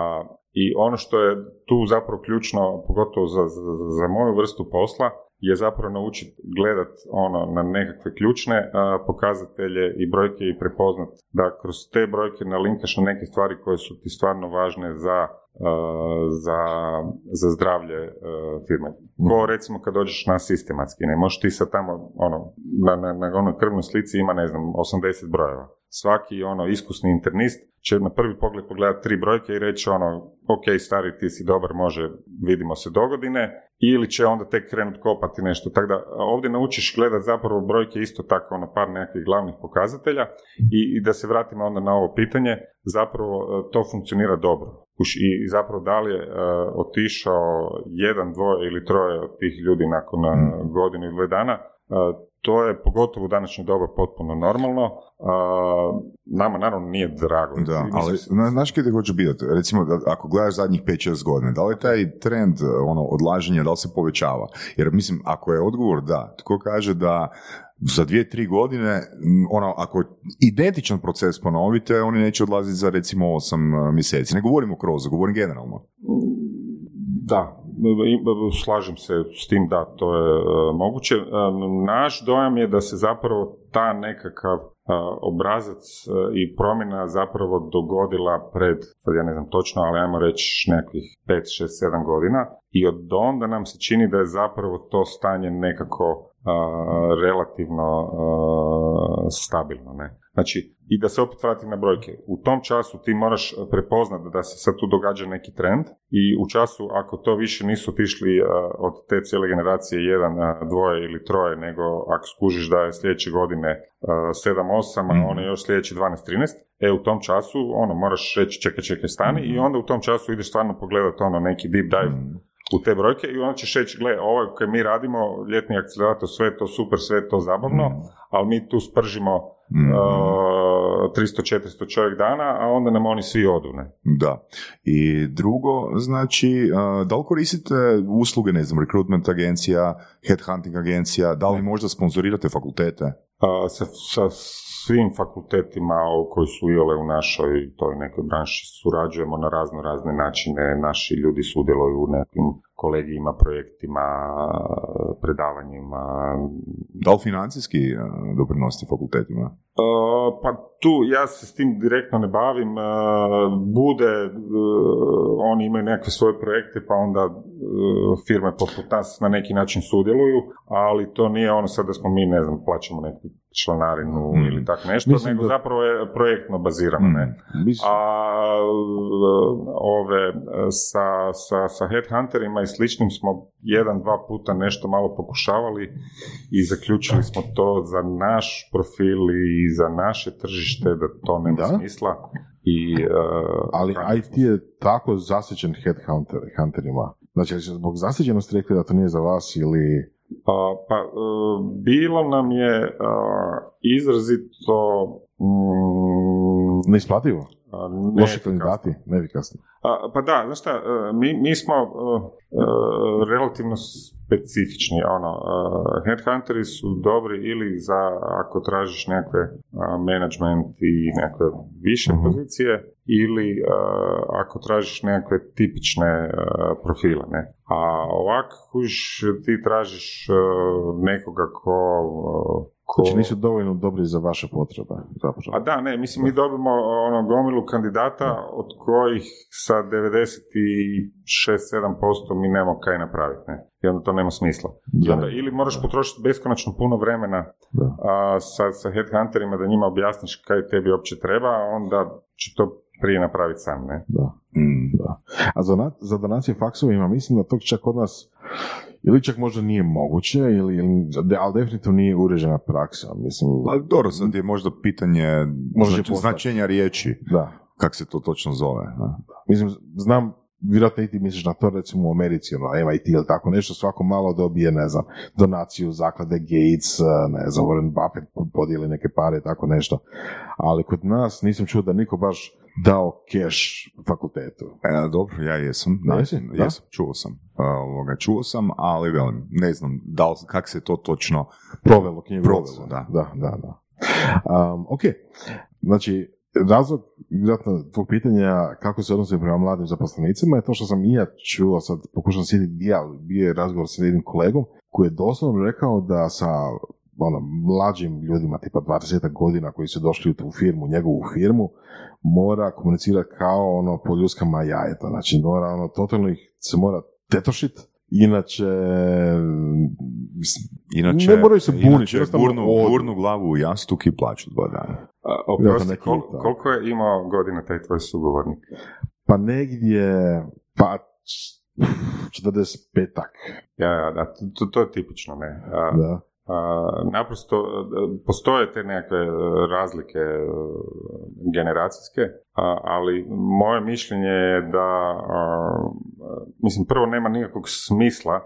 I ono što je tu zapravo ključno, pogotovo za, za, za moju vrstu posla, je zapravo naučiti gledat ono na nekakve ključne a, pokazatelje i brojke i prepoznat da kroz te brojke nalinkaš na neke stvari koje su ti stvarno važne za, za, za zdravlje a, firme. Ko recimo kad dođeš na sistematski, ne možeš ti sad tamo ono, na, na, na onoj krvnoj slici ima ne znam 80 brojeva. Svaki ono iskusni internist će na prvi pogled pogledati tri brojke i reći ono, ok, stari, ti si dobar, može, vidimo se do godine, ili će onda tek krenut kopati nešto. Tako da ovdje naučiš gledat zapravo brojke isto tako, ono par nekakvih glavnih pokazatelja i, i da se vratimo onda na ovo pitanje, zapravo e, to funkcionira dobro. Kuš, I, zapravo da li je e, otišao jedan, dvoje ili troje od tih ljudi nakon e, godinu ili dana, e, to je pogotovo u današnje doba potpuno normalno. Nama naravno nije drago. Da, ali zna- znaš te hoću pitati? Recimo, da, ako gledaš zadnjih 5-6 godina, da li taj trend ono, odlaženja, da li se povećava? Jer mislim, ako je odgovor da, tko kaže da za dvije, tri godine, ono, ako identičan proces ponovite, oni neće odlaziti za recimo 8 mjeseci. Ne govorimo kroz, govorim generalno. Da, slažem se s tim da to je e, moguće. E, Naš dojam je da se zapravo ta nekakav e, obrazac e, i promjena zapravo dogodila pred, sad ja ne znam točno, ali ajmo reći nekakvih 5, 6, 7 godina i od onda nam se čini da je zapravo to stanje nekako relativno a, stabilno. Ne? Znači, i da se opet vratim na brojke. U tom času ti moraš prepoznati da se sad tu događa neki trend i u času ako to više nisu otišli od te cijele generacije jedan, dvoje ili troje, nego ako skužiš da je sljedeće godine a, 7-8, a ono još sljedeći 12-13, e u tom času ono moraš reći čekaj, čekaj, stani i onda u tom času ideš stvarno pogledati ono neki deep dive u te brojke i onda ćeš reći, gle, ovo koje mi radimo, ljetni akcelerator, sve je to super, sve je to zabavno, ali mi tu spržimo Mm. uh, 300-400 čovjek dana, a onda nam oni svi odu, ne? Da. I drugo, znači, a, da li koristite usluge, ne znam, recruitment agencija, headhunting agencija, da li možda sponzorirate fakultete? A, sa, sa svim fakultetima koji su iole u našoj toj nekoj branši surađujemo na razno razne načine, naši ljudi sudjeluju u nekim kolegijima, projektima, predavanjima, Da li financijski a, doprinosite fakultetima? Uh, pa tu ja se s tim direktno ne bavim, uh, bude, uh, oni imaju nekakve svoje projekte pa onda uh, firme poput nas na neki način sudjeluju, ali to nije ono sad da smo mi, ne znam, plaćamo neku članarinu Mm. ili tak nešto, Mislim nego da- zapravo je projektno bazirano, ne? Mislim, A uh, ove sa, sa, sa headhunterima i sličnim smo jedan, dva puta nešto malo pokušavali i zaključili smo to za naš profil i za naše tržište da to nema Da? smisla. I, uh, ali IT je tako zasićen headhunter, hunterima. Znači, ste zbog zasićenosti rekli da to nije za vas ili... A, pa, e, bilo nam je a, izrazito mm, Neisplativo? Loši kandidati? Neefikasni. Pa da, znaš šta, e, mi, mi smo e, e, relativno specifični, ono, e, headhunteri su dobri ili za ako tražiš nekakve a, management i nekakve više Mhm. pozicije, ili e, ako tražiš nekakve tipične profile, ne. A ovako, ti tražiš nekoga ko... e, ko... Znači nisu dovoljno dobri za vaše potrebe, zapravo. A da, ne, mislim mi dobimo ono gomilu kandidata od kojih sa 96-7% mi nemamo kaj napraviti, ne. I onda to nema smisla. Da. onda ili moraš potrošiti beskonačno puno vremena Da. a, sa, sa headhunterima da njima objasniš kaj tebi uopće treba, onda će to prije napraviti sam, ne. Da. Mm. Da. A za, za donacije faksovima mislim da to čak kod nas ili čak možda nije moguće, ili, ali definitivno nije uređena praksa. Mislim, Pa dobro, sad je možda pitanje Može znači, postati. značenja riječi, da. kak se to točno zove. Da. Mislim, znam vjerojatno i ti misliš na to recimo u Americi, ono, MIT ili tako nešto, svako malo dobije, ne znam, donaciju zaklade Gates, ne znam, Warren Buffett podijeli neke pare, tako nešto. Ali kod nas nisam čuo da niko baš dao keš fakultetu. E, dobro, ja jesam. Da, Jesi? Da? jesam, čuo sam. Uh, ovoga, čuo sam, ali velim, ne znam da li, kak se to točno Provelo. Provelo, da. Da, da, da. Um, ok, znači, razlog vjerojatno tvog pitanja kako se odnosi prema mladim zaposlenicima je to što sam i ja čuo, sad pokušam sjetiti ja, bio je razgovor sa jednim kolegom koji je doslovno rekao da sa ono, mlađim ljudima, tipa 20 godina koji su došli u tu firmu, njegovu firmu, mora komunicirati kao ono po ljuskama jajeta. Znači, mora ono, totalno ih se mora tetošit, inače, Inače, ne moraju se buniti, odu. gurnu glavu u jastuk i plaću dva dana. A, oprosti, kol- koliko je imao godina taj tvoj sugovornik? Pa negdje, pa 45 tak. Ja, ja, da, to, to je tipično, ne. A, Da. A, naprosto, a, postoje te nekakve e, razlike e, generacijske, a, ali moje mišljenje je da, a, mislim, prvo nema nikakvog smisla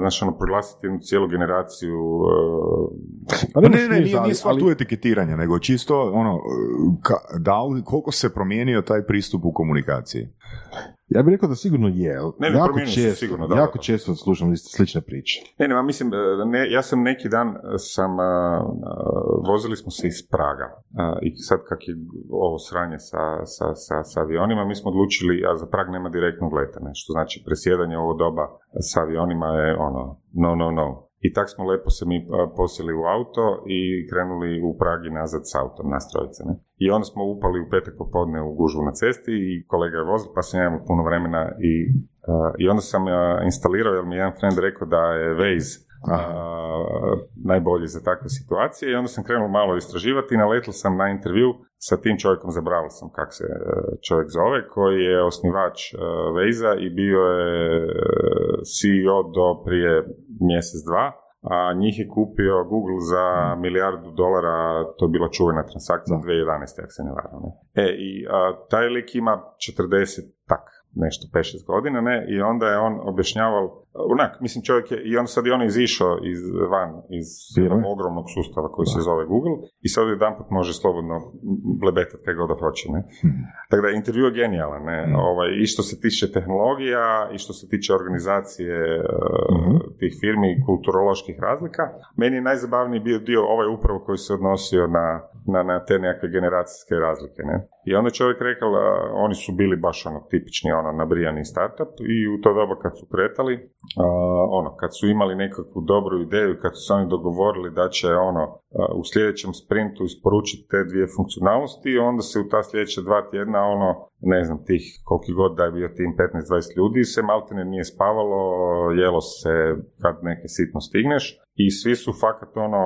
znaš, ono, proglasiti jednu cijelu generaciju e, Pa Ne, ne, ne, nije, nije stvar ali- tu etiketiranja, nego čisto ono, ka, da li, koliko se promijenio taj pristup u komunikaciji? Ja bih rekao da sigurno je. Ne, ne, jako promijenio se često, sigurno, da, jako da. često slušam iste slične priče. Ne, ne, ma mislim, e, ne, ja sam neki dan e, sam, a, a, vozili smo se iz Praga a, i sad kak je ovo sranje sa, sa, sa, sa avionima, mi smo odlučili, a za Prag nema direktnog leta, ne, što znači presjedanje u ovo doba sa avionima je ono, no, no, no. I tak smo lepo se mi posjeli u auto i krenuli u Prag i nazad s autom, nas trojice, ne. I onda smo upali u petak popodne u gužvu na cesti i kolega je vozil, pa sam ja imao puno vremena i, a, i onda sam a, instalirao, jer mi je jedan friend rekao da je Waze a, najbolji za takve situacije i onda sam krenuo malo istraživati i naletio sam na intervju sa tim čovjekom, zaboravio sam kak se e, čovjek zove, koji je osnivač Waze-a i bio je e, CEO do prije mjesec, dva, a njih je kupio Google za milijardu dolara, to je bila čuvena transakcija 2011. ako se ne varam. E, i a, taj lik ima 40 tak nešto 5-6 godina, ne, i onda je on objašnjavao, onak, mislim čovjek je, i onda sad je on izišao iz, van iz jednog ogromnog sustava koji se zove Google i sad jedanput može slobodno blebetati kaj god da hoće, ne. Tako da intervju je genijalan, ne, ovaj, i što se tiče tehnologija, i što se tiče organizacije uh, tih firmi i kulturoloških razlika. Meni je najzabavniji bio dio ovaj upravo koji se odnosio na, na, na te nekakve generacijske razlike, ne. I onda je čovjek rekao, a, oni su bili baš ono tipični, ono, nabrijani startup i u to doba kad su kretali, a, ono, kad su imali nekakvu dobru ideju, kad su se oni dogovorili da će ono, a, u sljedećem sprintu isporučiti te dvije funkcionalnosti, onda se u ta sljedeća dva tjedna, ono, ne znam, tih koliki god da je bio tim 15-20 ljudi, se maltene nije spavalo, jelo se kad neke sitno stigneš i svi su fakat ono,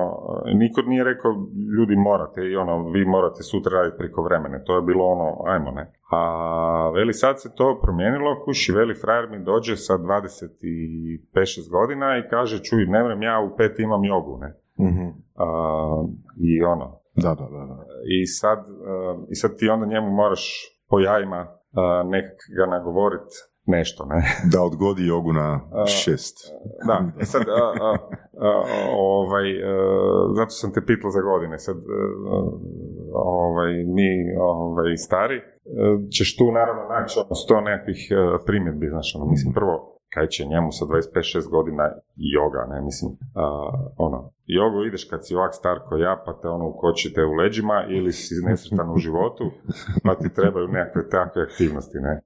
niko nije rekao ljudi morate i ono, vi morate sutra raditi preko vremene, to je bilo ono, ajmo ne. A veli sad se to promijenilo, kuši, veli frajer mi dođe sa 25-6 godina i kaže, čuj, ne vrem, ja u pet imam jogu, ne. Mhm. A, I ono, Da, da, da. da. i sad, uh, i sad ti onda njemu moraš po jajima uh, nekak ga nagovorit nešto, ne? Da odgodi jogu na šest. Da, e sad, a, a, a, ovaj, e, zato sam te pitao za godine, sad, e, ovaj, mi, ovaj, stari, ćeš tu naravno naći ono sto nekakvih primjedbi, znaš, ono, mislim, prvo, kaj će njemu sa 25-6 godina joga, ne, mislim, a, ono, jogu ideš kad si ovak star ko ja, pa te ono ukočite u leđima ili si nesretan u životu, pa ti trebaju nekakve takve aktivnosti, ne,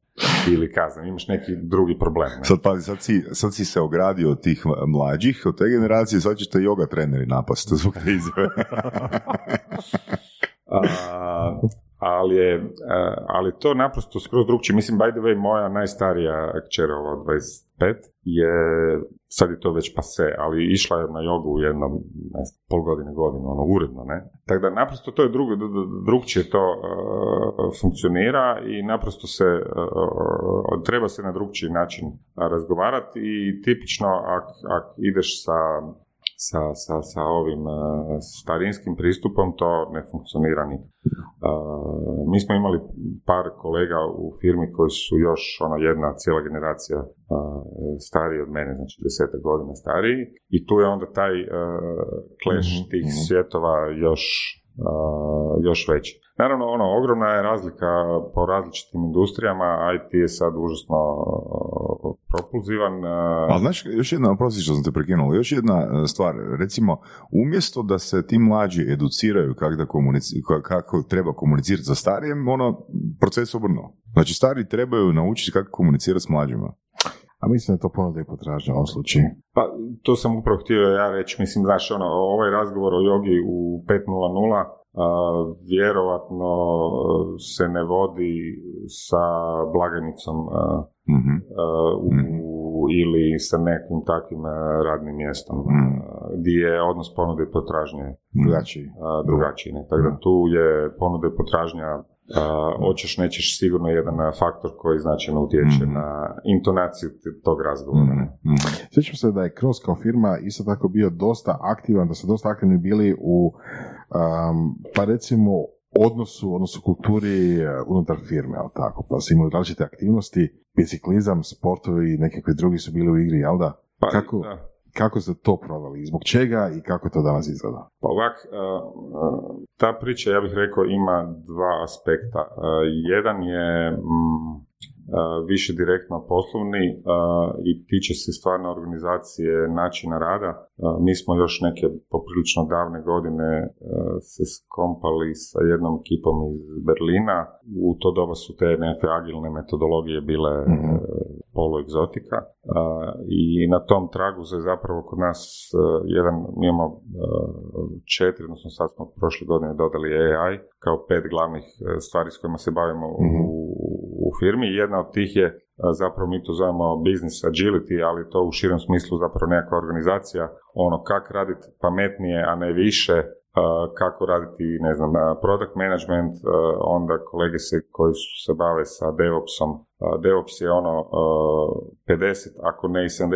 ili kazam, imaš neki drugi problem, ne. Sad, pazi, sad si, sad si se ogradio od tih mlađih, od te generacije, sad ćete yoga treneri napast zbog te izjave. ali je, a, ali to naprosto skroz drugčije. Mislim, by the way, moja najstarija kćer, ova od 25, je, sad je to već pase, ali išla je na jogu u jednom, ne pol godine, godinu, ono, uredno, ne. Tako da naprosto to je drugo, d- d- drugčije to uh, funkcionira i naprosto se, uh, treba se na drugčiji način razgovarati i tipično ak, ak ideš sa sa, sa, sa ovim uh, starinskim pristupom to ne funkcionira ni. mi smo imali par kolega u firmi koji su još ono jedna cijela generacija stariji od mene, znači deseta godina stariji i tu je onda taj clash Mhm, tih mhm. svjetova još još veći. Naravno, ono, ogromna je razlika po različitim industrijama, IT je sad užasno uh, propulzivan. uh, Ali znaš, još jedna, oprosti što sam te prekinuo, još jedna e, stvar, recimo, umjesto da se ti mlađi educiraju kako, da komunici- ka- kako treba komunicirati sa starijem, ono, proces obrnuo. Znači, stari trebaju naučiti kako komunicirati s mlađima. A mislim da je to ponuda i potražnja u ovom slučaju. Pa, to sam upravo htio ja reći, mislim, znaš, ono, ovaj razgovor o jogi u 5.00 a, vjerovatno e, se ne vodi sa blagajnicom a, Mhm. a, u, ili sa nekim takvim radnim mjestom, Mhm. a, gdje je odnos ponude i potražnje Drugačiji. drugačiji. Ne? Tako da tu je ponuda i potražnja hoćeš, nećeš sigurno jedan faktor koji značajno utječe Mhm. na intonaciju tog razgovora. ne. Mhm. Mhm. Sjećam se da je Kroz kao firma isto tako bio dosta aktivan, da su dosta aktivni bili u, um, pa recimo, odnosu, odnosno kulturi e, unutar firme, jel tako? Pa su imali različite aktivnosti, biciklizam, sportovi i nekakvi drugi su bili u igri, jel da? Pa, Kako? da. Kako ste to proveli? Zbog čega i kako to danas izgleda? Pa ovak, uh, uh, ta priča, ja bih rekao, ima dva aspekta. Uh, jedan je mm, više direktno poslovni i tiče se stvarno organizacije načina rada. Mi smo još neke poprilično davne godine se skompali sa jednom ekipom iz Berlina. U to doba su te neke agilne metodologije bile Mhm. uh, poluegzotika i na tom tragu se zapravo kod nas jedan, mi imamo četiri, odnosno sad smo prošle godine dodali AI kao pet glavnih stvari s kojima se bavimo Mhm. u, u firmi. Jedna od tih je uh, zapravo mi to zovemo business agility, ali to u širem smislu zapravo nekakva organizacija, ono kako raditi pametnije, a ne više, uh, kako raditi, ne znam, uh, product management, onda kolege se koji se bave sa DevOpsom, DevOps je ono uh, 50, ako ne i 70%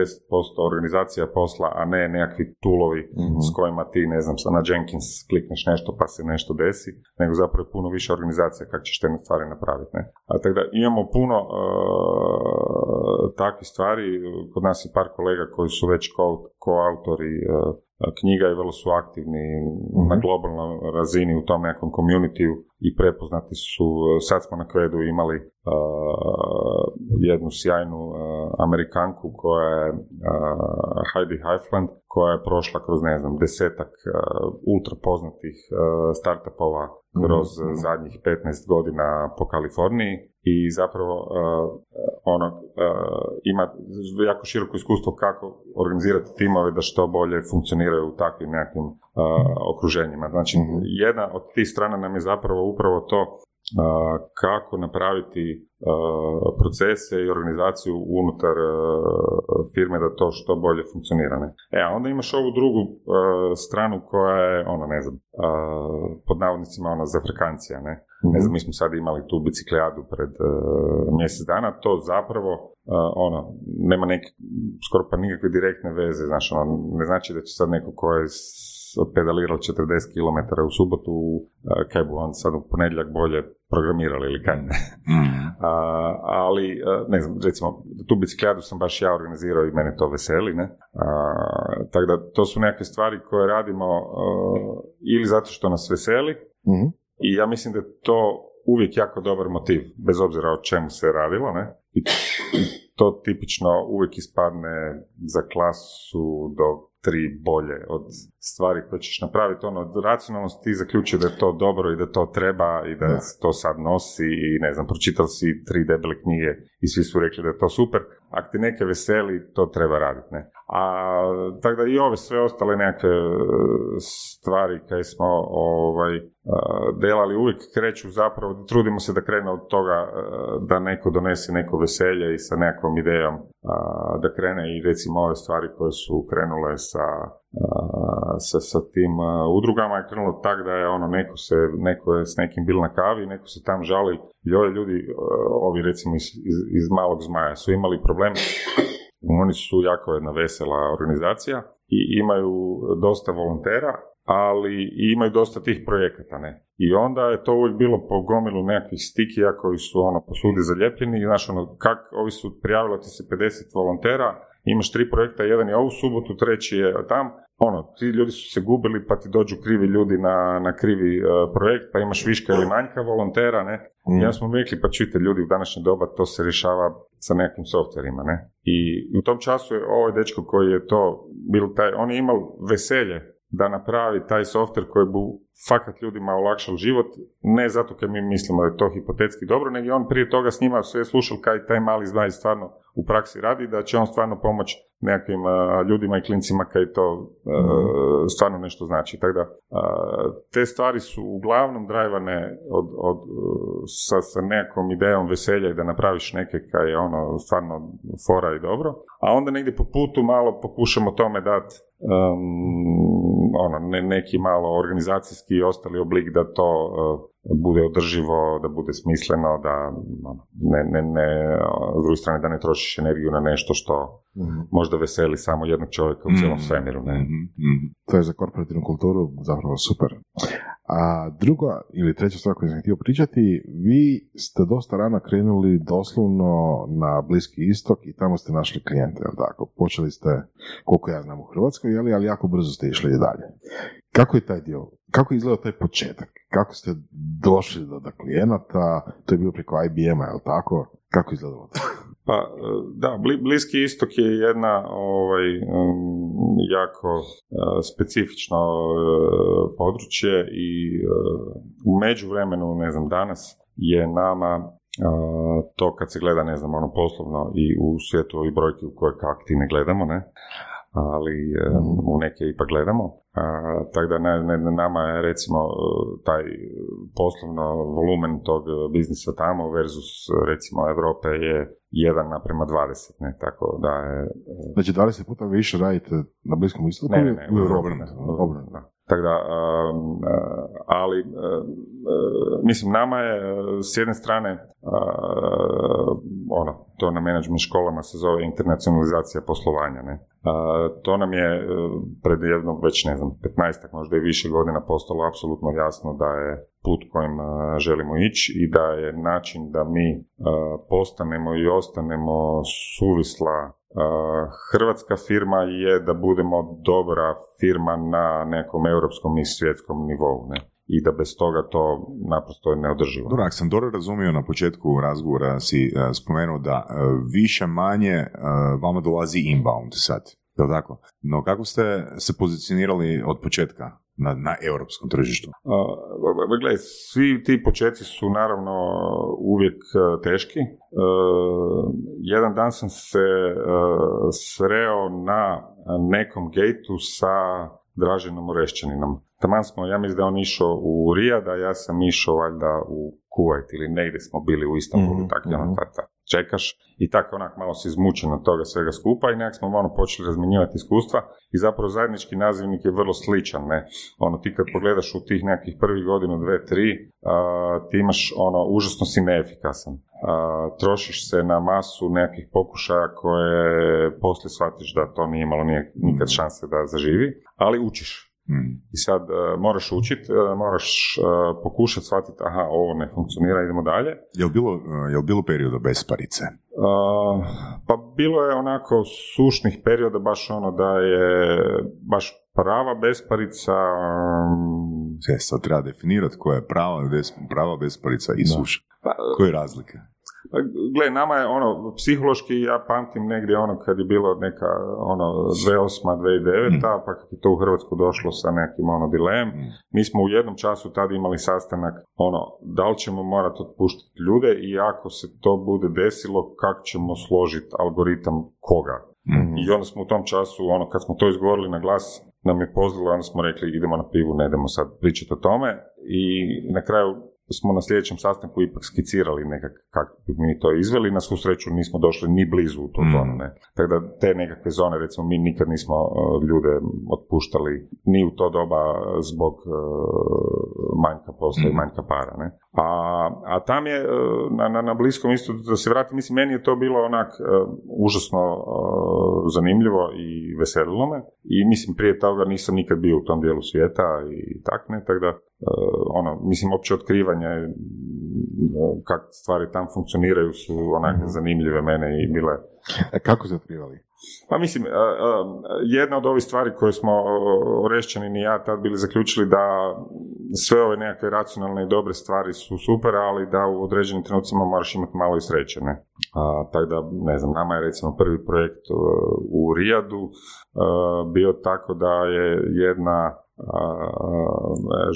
organizacija posla, a ne nekakvi toolovi Mhm. s kojima ti, ne znam, na Jenkins klikneš nešto pa se nešto desi, nego zapravo je puno više organizacija kako ćeš te stvari napraviti. Ne? A tako da imamo puno uh, takvih stvari, kod nas je par kolega koji su već ko- koautori uh, knjiga i vrlo su aktivni na globalnoj razini u tom nekom communityu i prepoznati su, sad smo na Kvedu imali uh, jednu sjajnu uh, Amerikanku koja je uh, Heidi Heifland, koja je prošla kroz, ne znam, desetak ultra poznatih startupova kroz uh, zadnjih 15 godina po Kaliforniji i zapravo uh, ono, uh, ima jako široko iskustvo kako organizirati timove da što bolje funkcioniraju u takvim nekakvim uh, okruženjima. Znači, jedna od tih strana nam je zapravo upravo to kako napraviti procese i organizaciju unutar firme da to što bolje funkcionira. Ne? E, a onda imaš ovu drugu stranu koja je, ono, ne znam, pod navodnicima ona zafrekancija, ne? Ne znam, mi smo sad imali tu biciklijadu pred mjesec dana, to zapravo uh, ono, nema neke, skoro pa nikakve direktne veze, znaš, ono, ne znači da će sad neko ko je pedalirao 40 km u subotu, kaj bu on sad u ponedjeljak bolje programirali ili kaj ne. A, ali, ne znam, recimo, tu biciklijadu sam baš ja organizirao i mene to veseli, ne? Tako da, to su neke stvari koje radimo ili zato što nas veseli, Mhm. i ja mislim da je to uvijek jako dobar motiv, bez obzira o čemu se radilo, ne? I to tipično uvijek ispadne za klasu do tri bolje od stvari koje ćeš napraviti. Ono, od racionalnosti ti zaključuje da je to dobro i da to treba i da Da. se to sad nosi i ne znam, pročitao si tri debele knjige i svi su rekli da je to super. Ako ti neke veseli, to treba raditi, ne? A tako da i ove sve ostale nekakve e, stvari koje smo ovaj, e, delali uvijek kreću zapravo, trudimo se da krene od toga e, da neko donese neko veselje i sa nekakvom idejom da krene i recimo ove stvari koje su krenule sa sa, sa tim udrugama je krenulo tak da je ono neko se, neko je s nekim bil na kavi, neko se tam žali joj ljudi, a, ovi recimo iz, iz, iz malog zmaja su imali problem oni su jako jedna vesela organizacija i imaju dosta volontera ali i imaju dosta tih projekata, ne. I onda je to uvijek bilo po gomilu nekakvih stikija koji su ono posudi zalijepljeni i znaš ono, kak, ovi su prijavilo ti se 50 volontera, imaš tri projekta, jedan je ovu subotu, treći je tam, ono, ti ljudi su se gubili pa ti dođu krivi ljudi na, na krivi e, projekt, pa imaš viška ili manjka volontera, ne. I ja smo rekli, pa čujte ljudi, u današnje doba to se rješava sa nekim softverima, ne. I u tom času je ovaj dečko koji je to, bil taj, on je imao veselje da napravi taj softver koji bi fakat ljudima olakšao život, ne zato kad mi mislimo da je to hipotetski dobro, nego je on prije toga s njima sve slušao kaj taj mali znaj stvarno u praksi radi, da će on stvarno pomoći nekakvim ljudima i klincima kaj to stvarno nešto znači. Tako da, te stvari su uglavnom drajvane od, od, sa, sa nekakvom idejom veselja i da napraviš neke kaj je ono stvarno fora i dobro, a onda negdje po putu malo pokušamo tome dati ono, ne, neki malo organizacijski i ostali oblik da to bude održivo, da bude smisleno, da ono, ne, ne, ne, s druge strane da ne trošiš energiju na nešto što Mhm. možda veseli samo jednog čovjeka u cijelom Mhm. svemiru. Ne? Mhm, mhm. To je za korporativnu kulturu zapravo super. A druga ili treća stvar koju sam htio pričati, vi ste dosta rano krenuli doslovno na Bliski istok i tamo ste našli klijente, jel tako? Počeli ste, koliko ja znam u Hrvatskoj, jeli, ali jako brzo ste išli i dalje. Kako je taj dio? Kako je izgledao taj početak? Kako ste došli do, do klijenata? To je bilo preko IBM-a, jel tako? Kako je izgledalo to? Pa, e, da, Bli- Bliski istok je jedna ovaj, jako e, specifično e, područje i u međuvremenu, ne znam, danas je nama to kad se gleda, ne znam, ono poslovno i u svijetu ovih brojki u koje kak ti ne gledamo, ne, ali e, u neke ipak gledamo. A, tako da ne, ne, nama je recimo e, taj poslovno volumen tog e, biznisa tamo versus recimo Europe je 1 naprema 20, ne, tako da je... e, Znači 20 puta više radite na Bliskom istoku Ne, ne, ne, u Europi. Tako da, ali, uh, uh, mislim, nama je uh, s jedne strane, ono, to na management školama se zove internacionalizacija poslovanja, ne. To nam je pred jednom, već ne znam, 15 možda i više godina postalo apsolutno jasno da je put kojim želimo ići i da je način da mi postanemo i ostanemo suvisla hrvatska firma je da budemo dobra firma na nekom europskom i svjetskom nivou, ne? I da bez toga to naprosto je neodrživo. Dobro, ako sam dobro razumio na početku razgovora si e, spomenuo da e, više manje e, vama dolazi inbound sad, je tako? No kako ste se pozicionirali od početka na, na europskom tržištu? Uh, gledaj, svi ti početci su naravno uvijek uh, teški. Uh, jedan dan sam se uh, sreo na nekom gejtu sa Draženom Orešćaninom. Taman smo, ja mislim da on išao u Rijada, ja sam išao valjda u Kuwait ili negdje smo bili u Istanbulu, Mhm, tako ta- ta- čekaš i tako onak malo si izmučen od toga svega skupa i nekak smo ono počeli razmjenjivati iskustva i zapravo zajednički nazivnik je vrlo sličan, ne? Ono, ti kad pogledaš u tih nekakvih prvih godinu, dve, tri, a, ti imaš ono, užasno si neefikasan. A, trošiš se na masu nekakvih pokušaja koje poslije shvatiš da to nije imalo nikad šanse da zaživi, ali učiš. Mm. I sad e, moraš učit, e, moraš e, pokušati shvatiti, aha, ovo ne funkcionira, idemo dalje. Je li bilo, je li bilo perioda besparice? Uh, pa bilo je onako sušnih perioda baš ono da je baš prava besparica um, sad treba definirati koja je prava, prava besparica i suša. pa, Koje je razlike? Pa, gle, nama je ono, psihološki ja pamtim negdje ono kad je bilo neka ono 2008. 2009. pa kad je to u Hrvatsku došlo sa nekim ono dilem, mi smo u jednom času tad imali sastanak ono, da li ćemo morati otpuštati ljude i ako se to bude desilo, kako ćemo složiti algoritam koga. Mhm. I onda smo u tom času, ono, kad smo to izgovorili na glas, nam je pozvalo, onda smo rekli idemo na pivu, ne idemo sad pričati o tome. I na kraju smo na sljedećem sastanku ipak skicirali nekak kako bi mi to izveli, na svu sreću nismo došli ni blizu u tu Mm. zonu, ne. Tako da te nekakve zone, recimo mi nikad nismo uh, ljude otpuštali ni u to doba zbog uh, manjka posla i Mm. manjka para, ne. A, a tam je uh, na, na, na bliskom isto, da se vratim, mislim, meni je to bilo onak užasno zanimljivo i veselilo me i mislim prije toga nisam nikad bio u tom dijelu svijeta i tak ne, tako da ono, mislim, opće otkrivanje uh, kako stvari tam funkcioniraju su onak zanimljive mene i bile E, kako ste otkrivali? pa mislim, a, a, jedna od ovih stvari koje smo Orešćanin i ja tad bili zaključili da sve ove nekakve racionalne i dobre stvari su super, ali da u određenim trenucima moraš imati malo i sreće, ne? A, tako da, ne znam, nama je recimo prvi projekt u Rijadu bio tako da je jedna a,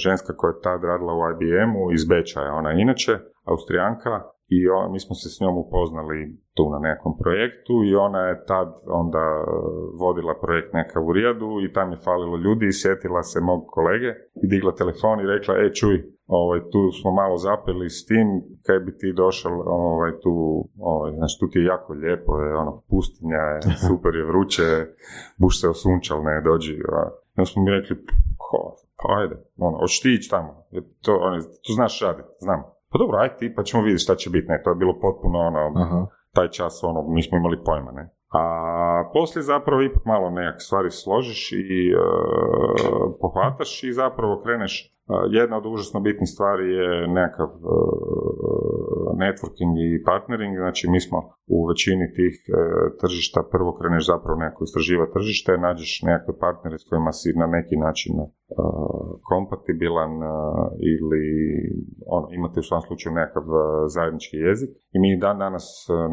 ženska koja je tad radila u IBM-u iz Beča je ona inače, Austrijanka, i o- mi smo se s njom upoznali tu na nekom projektu i ona je tad onda e, vodila projekt neka u Rijadu i tam je falilo ljudi i sjetila se mog kolege i digla telefon i rekla, e čuj, ovaj, tu smo malo zapeli s tim, kaj bi ti došao ovaj, tu, ovaj, znači tu ti je jako lijepo, je, ono, pustinja je, super je vruće, buš se osunčal, ne, dođi. A. I onda smo mi rekli, ko, pa ajde, ono, hoćeš ti ići tamo, Jer to, ono, tu znaš raditi, znam. Pa dobro, ajde ti, pa ćemo vidjeti šta će biti, ne, to je bilo potpuno, ono, Aha. taj čas, ono, nismo imali pojma, ne. A poslije zapravo ipak malo nekak stvari složiš i e, pohvataš i zapravo kreneš. Jedna od užasno bitnih stvari je nekakav e, networking i partnering, znači mi smo u većini tih e, tržišta prvo kreneš zapravo nekako istraživati tržište, nađeš nekakve partnere s kojima si na neki način e, kompatibilan ili ono, imate u svom slučaju nekakav zajednički jezik. I mi dan danas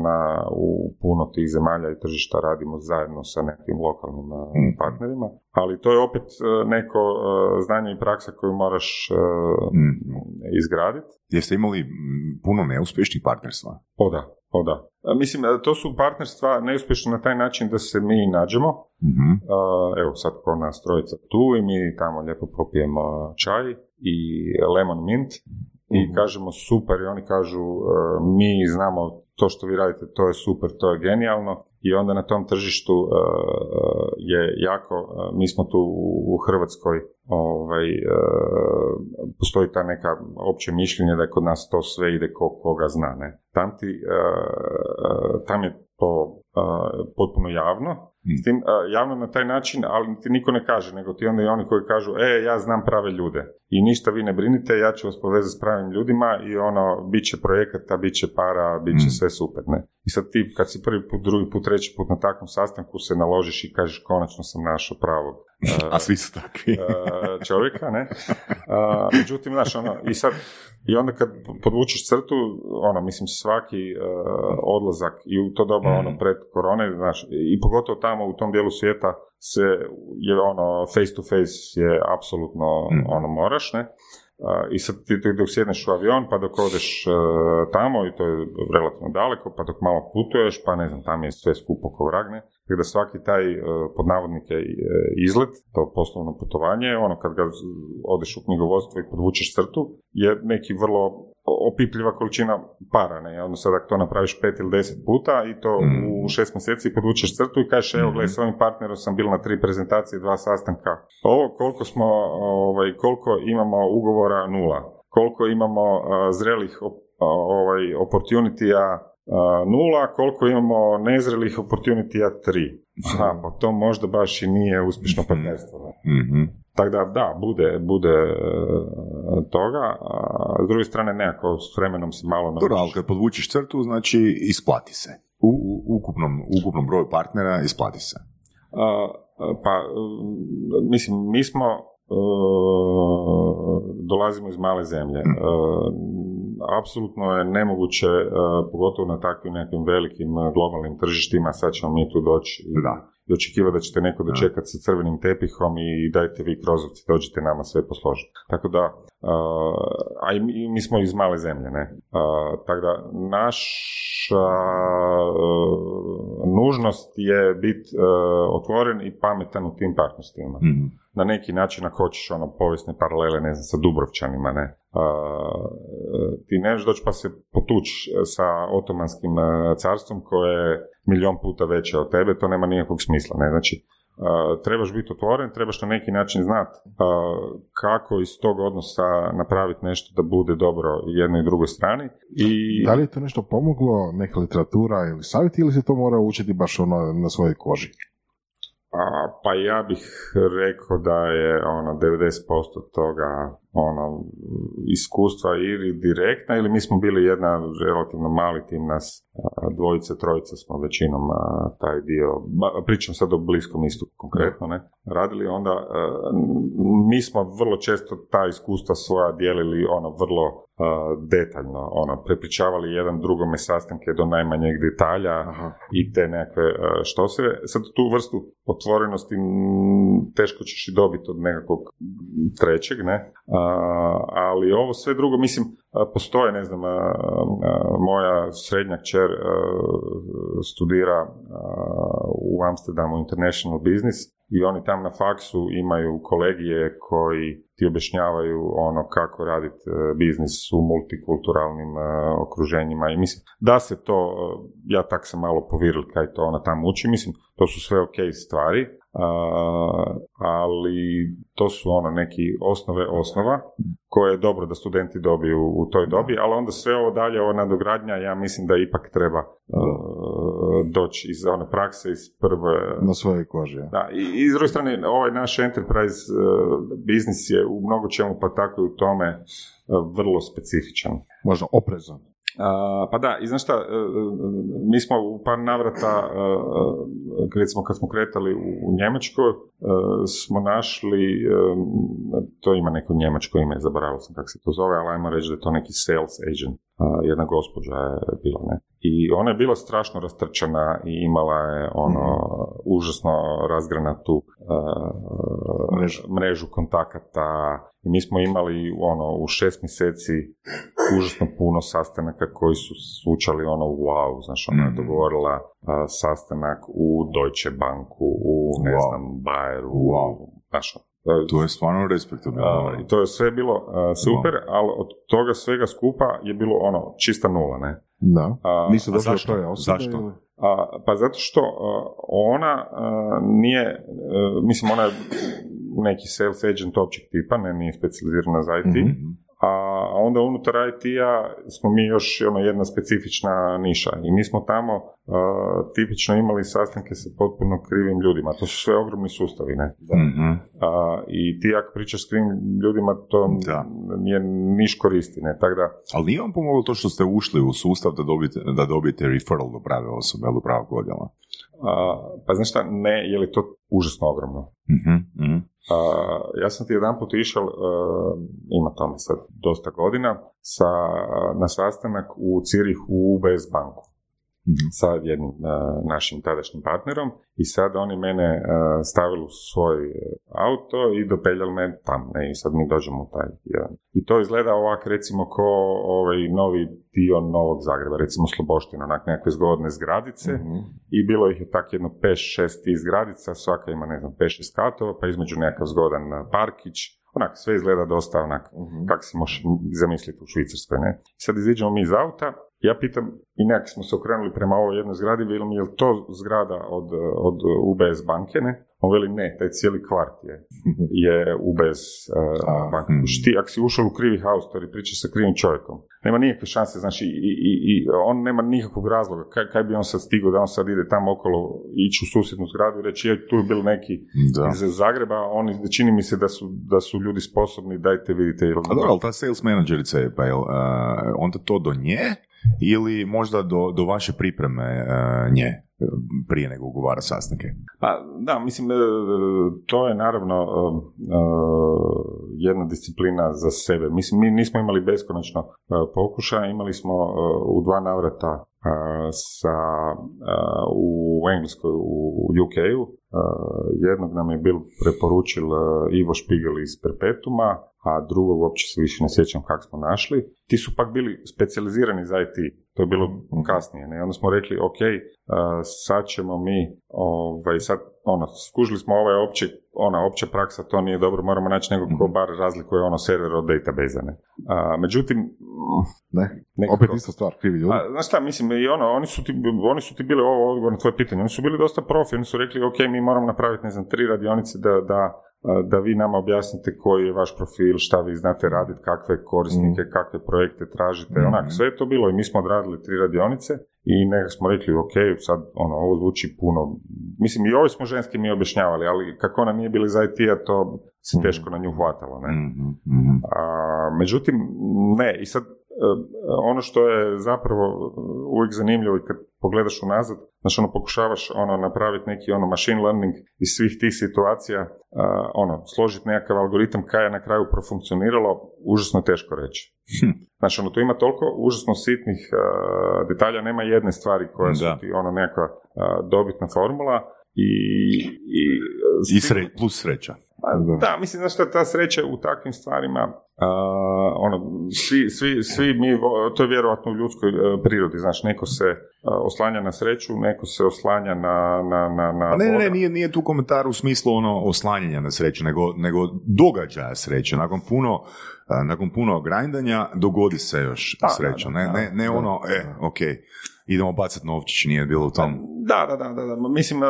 na, u puno tih zemalja i tržišta radimo zajedno sa nekim lokalnim e, partnerima, ali to je opet e, neko e, znanje i praksa koju moraš e, Mhm. izgraditi. Jeste imali mm, puno neuspješnih partnerstva? O da, o da. Mislim, to su partnerstva neuspješne na taj način da se mi nađemo, Mhm. Uh, evo sad ko nas trojica tu i mi tamo lijepo popijemo čaj i lemon mint i kažemo super i oni kažu mi znamo to što vi radite, to je super, to je genijalno i onda na tom tržištu uh, je jako, uh, mi smo tu u, u Hrvatskoj ovaj, uh, postoji ta neka opće mišljenje da je kod nas to sve ide ko koga zna, ne. Tam, ti, tam je to potpuno javno, s tim, uh, javno na taj način, ali ti niko ne kaže, nego ti onda i oni koji kažu, e, ja znam prave ljude i ništa vi ne brinite, ja ću vas povezati s pravim ljudima i ono, bit će projekata, bit će para, bit će sve super, ne. I sad ti, kad si prvi put, drugi put, treći put na takvom sastanku se naložiš i kažeš, konačno sam našao pravog A svi su takvi. uh, čovjeka, ne? Uh, međutim, znaš, ono, i sad, i onda kad podvučeš crtu, ono, mislim, svaki uh, odlazak i u to doba, ono, pred korone, znaš, i pogotovo tamo u tom dijelu svijeta se, je ono, face to face je apsolutno, ono, moraš, ne? I sad ti dok sjedneš u avion, pa dok odeš uh, tamo, i to je relativno daleko, pa dok malo putuješ, pa ne znam, tam je sve skupo ko vrag, ne? Tako da svaki taj, uh, pod navodnike, uh, izlet, to poslovno putovanje, ono kad ga odeš u knjigovodstvo i podvučeš crtu, je neki vrlo opipljiva količina para, ne? Sad ako to napraviš pet ili deset puta i to u šest mjeseci podvučeš crtu i kažeš, evo gledaj, s ovim partnerom sam bil na tri prezentacije, dva sastanka. Ovo koliko smo, ovaj, koliko imamo ugovora nula, koliko imamo a, zrelih ovaj, opportunity-a a, nula, koliko imamo nezrelih opportunity-a tri. Aha, pa to možda baš i nije uspješno partnerstvo. ne? Tako da, da, bude, bude e, toga, a s druge strane nekako s vremenom se malo Dobro, ali kad podvučeš crtu, znači isplati se. U, u ukupnom, ukupnom broju partnera isplati se. A, a, pa, mislim, mi smo, e, dolazimo iz male zemlje. E, apsolutno je nemoguće, pogotovo na takvim nekim velikim globalnim tržištima, sad ćemo mi tu doći i, Da. I očekivati da ćete neko dočekati sa crvenim tepihom i dajte vi krozovci, dođite nama sve posložiti. Tako da, e, a i mi, mi smo iz male zemlje, ne? E, tako da, naša, e, nužnost je biti otvoren i pametan u tim partnerstvima. Mhm. Na neki način ako hoćeš ono povijesne paralele, ne znam, sa Dubrovčanima, ne. A, ti ne doći pa se potuć sa otomanskim e, carstvom koje je milion puta veće od tebe, to nema nikakvog smisla, ne. Znači, trebaš biti otvoren, trebaš na neki način znati kako iz tog odnosa napraviti nešto da bude dobro jednoj i drugoj strani. I Da li je to nešto pomoglo, neka literatura ili savjet, ili se to mora učiti baš ono na svojoj koži? Pa ja bih rekao da je ono 90% toga ono iskustva ili direktna ili mi smo bili jedna relativno mali tim nas dvojice, trojice smo većinom a, taj dio, ba- pričam sad o bliskom istoku konkretno, ne, radili onda a, mi smo vrlo često ta iskustva svoja dijelili ono vrlo a, detaljno, ono, prepričavali jedan drugome sastanke do najmanjeg detalja Aha. i te nekakve što se, sad tu vrstu otvorenosti m, teško ćeš i dobiti od nekakvog trećeg, ne, A, ali ovo sve drugo, mislim, postoje, ne znam, moja srednja kćer studira u Amsterdamu International Business i oni tam na faksu imaju kolegije koji ti objašnjavaju ono kako raditi e, biznis u multikulturalnim e, okruženjima i mislim da se to, e, ja tak sam malo poviril kaj to ona tamo uči, mislim to su sve ok stvari, ali to su ono neki osnove osnova koje je dobro da studenti dobiju u toj dobi, ali onda sve ovo dalje, ova nadogradnja, ja mislim da ipak treba e, doći iz one prakse, iz prve Na svojoj koži. ja. da, i, i s druge strane, ovaj naš enterprise uh, biznis je u mnogo čemu, pa tako i u tome, uh, vrlo specifičan. Možda oprezan. A, pa da, i znaš šta, uh, mi smo u par navrata, uh, recimo kad smo kretali u, u Njemačkoj, uh, smo našli, to ima neko njemačko ime, zaboravio sam kako se to zove, ali ajmo reći da je to neki sales agent. Jedna gospođa je bila, ne. I ona je bila strašno rastrčana i imala je ono užasno razgranatu uh, Mrežu. mrežu kontakata i mi smo imali ono u šest mjeseci užasno puno sastanaka koji su zvučali ono wow, znaš, ona je Mhm. dogovorila uh, sastanak u Deutsche Banku, u ne Wow. znam, Bayeru, Wow. znaš, ono, To je stvarno respektabilno. I to je sve bilo super, ali od toga svega skupa je bilo ono čista nula, ne? Da. A, Nisu a zašto? toj osobe Zašto? ili- a, pa zato što ona nije, a, mislim ona je neki sales agent općeg tipa, ne, nije specijalizirana za IT, Mhm. A onda unutar IT-a smo mi još ono, jedna specifična niša i mi smo tamo a, tipično imali sastanke sa potpuno krivim ljudima, to su sve ogromni sustavi, ne? Mhm. A, I ti ako pričaš s krivim ljudima, to Da. nije niš koristi, ne? Tako da, Ali nije vam pomoglo to što ste ušli u sustav da dobijete, da dobijete referral do prave osobe do pravog odjela? A, pa znaš šta, ne, je li to užasno ogromno? Mhm, mhm. A, ja sam ti jedan put išao, e, ima tome sad dosta godina, sa, na sastanak u Cirihu u UBS banku Mhm. sa jednim e, našim tadašnjim partnerom i sad oni mene e, stavili u svoj auto i dopeljali me tam, ne, i sad mi dođemo u taj jedan. I to izgleda ovak recimo ko ovaj novi dio Novog Zagreba, recimo Sloboština, onak nekakve zgodne zgradice Mhm. i bilo ih je tak jedno 5-6 tih zgradica, svaka ima ne znam 5-6 katova, pa između nekakav zgodan a, parkić, onak sve izgleda dosta onak Mhm. kako si možeš zamisliti u Švicarskoj, ne. Sad iziđemo mi iz auta, ja pitam, i nekak smo se okrenuli prema ovoj jednoj zgradi, velim, je li to zgrada od, od UBS banke, ne? On veli, ne, taj cijeli kvart je, je UBS uh, A, banka. hmm. Ti, ako si ušao u krivi haustor i pričaš sa krivim čovjekom, nema nikakve šanse, znači, i, i, i on nema nikakvog razloga, kaj, kaj bi on sad stigao da on sad ide tamo okolo, ići u susjednu zgradu i reći, je, tu je bil neki Da. iz Zagreba, oni, čini mi se da su, da su ljudi sposobni, dajte vidite. Ili, A dobro, ali ta sales menadžerica je, pa jel, uh, onda to do nje ili možda do, do vaše pripreme uh, nje uh, prije nego ugovara sastanke? Pa, da, mislim, e, to je naravno e, e, jedna disciplina za sebe. Mislim, mi nismo imali beskonačno e, pokušaja, imali smo e, u dva navrata sa, u Engleskoj, u UK-u. Jednog nam je bil preporučil Ivo Špigel iz Perpetuma, a drugog uopće se više ne sjećam kako smo našli. Ti su pak bili specijalizirani za IT, to je bilo kasnije. Ne? Onda smo rekli, ok, sad ćemo mi, ovaj, sad, ono, skužili smo ovaj opći, ona opća praksa, to nije dobro, moramo naći nekog ko bar razlikuje ono server od database ne? A, međutim, Ne, nekako- opet ista stvar, krivi ljudi. a, znaš šta, mislim, i ono, oni su ti, oni su ti bili, ovo odgovor na tvoje pitanje, oni su bili dosta profi, oni su rekli, ok, mi moramo napraviti, ne znam, tri radionice da, da, da vi nama objasnite koji je vaš profil, šta vi znate raditi, kakve korisnike, kakve projekte tražite, onako, sve je to bilo i mi smo odradili tri radionice i nekako smo rekli, ok, sad, ono, ovo zvuči puno, mislim, i ovo smo ženski mi objašnjavali, ali kako ona nije bili za IT-a, to se teško na nju hvatalo, ne? Mhm, mhm. A, međutim, ne, i sad ono što je zapravo uvijek zanimljivo i kad pogledaš unazad, znači ono pokušavaš ono napraviti neki ono machine learning iz svih tih situacija, a, ono, složiti nekakav algoritam kaj je na kraju profunkcioniralo, užasno je teško reći. Hm. Znači, ono, tu ima toliko užasno sitnih a, detalja, nema jedne stvari koja su Da. ti ono nekakva a, dobitna formula i, i, I sre, plus sreća. Pa, da, mislim, znaš šta, ta sreća u takvim stvarima, a, ono, svi, svi, svi mi, to je vjerojatno u ljudskoj e, prirodi, znaš, neko se e, oslanja na sreću, neko se oslanja na, na, na, na Pa ne, ne, ne, nije, nije tu komentar u smislu ono oslanjanja na sreću, nego, nego događaja sreće. Nakon puno, a, nakon puno grindanja dogodi se još Da, sreća. da, da, ne, da, ne, ne da. ono, e, ok, idemo bacati novčić, nije bilo u tom. Da, da, da, da. Mislim, e,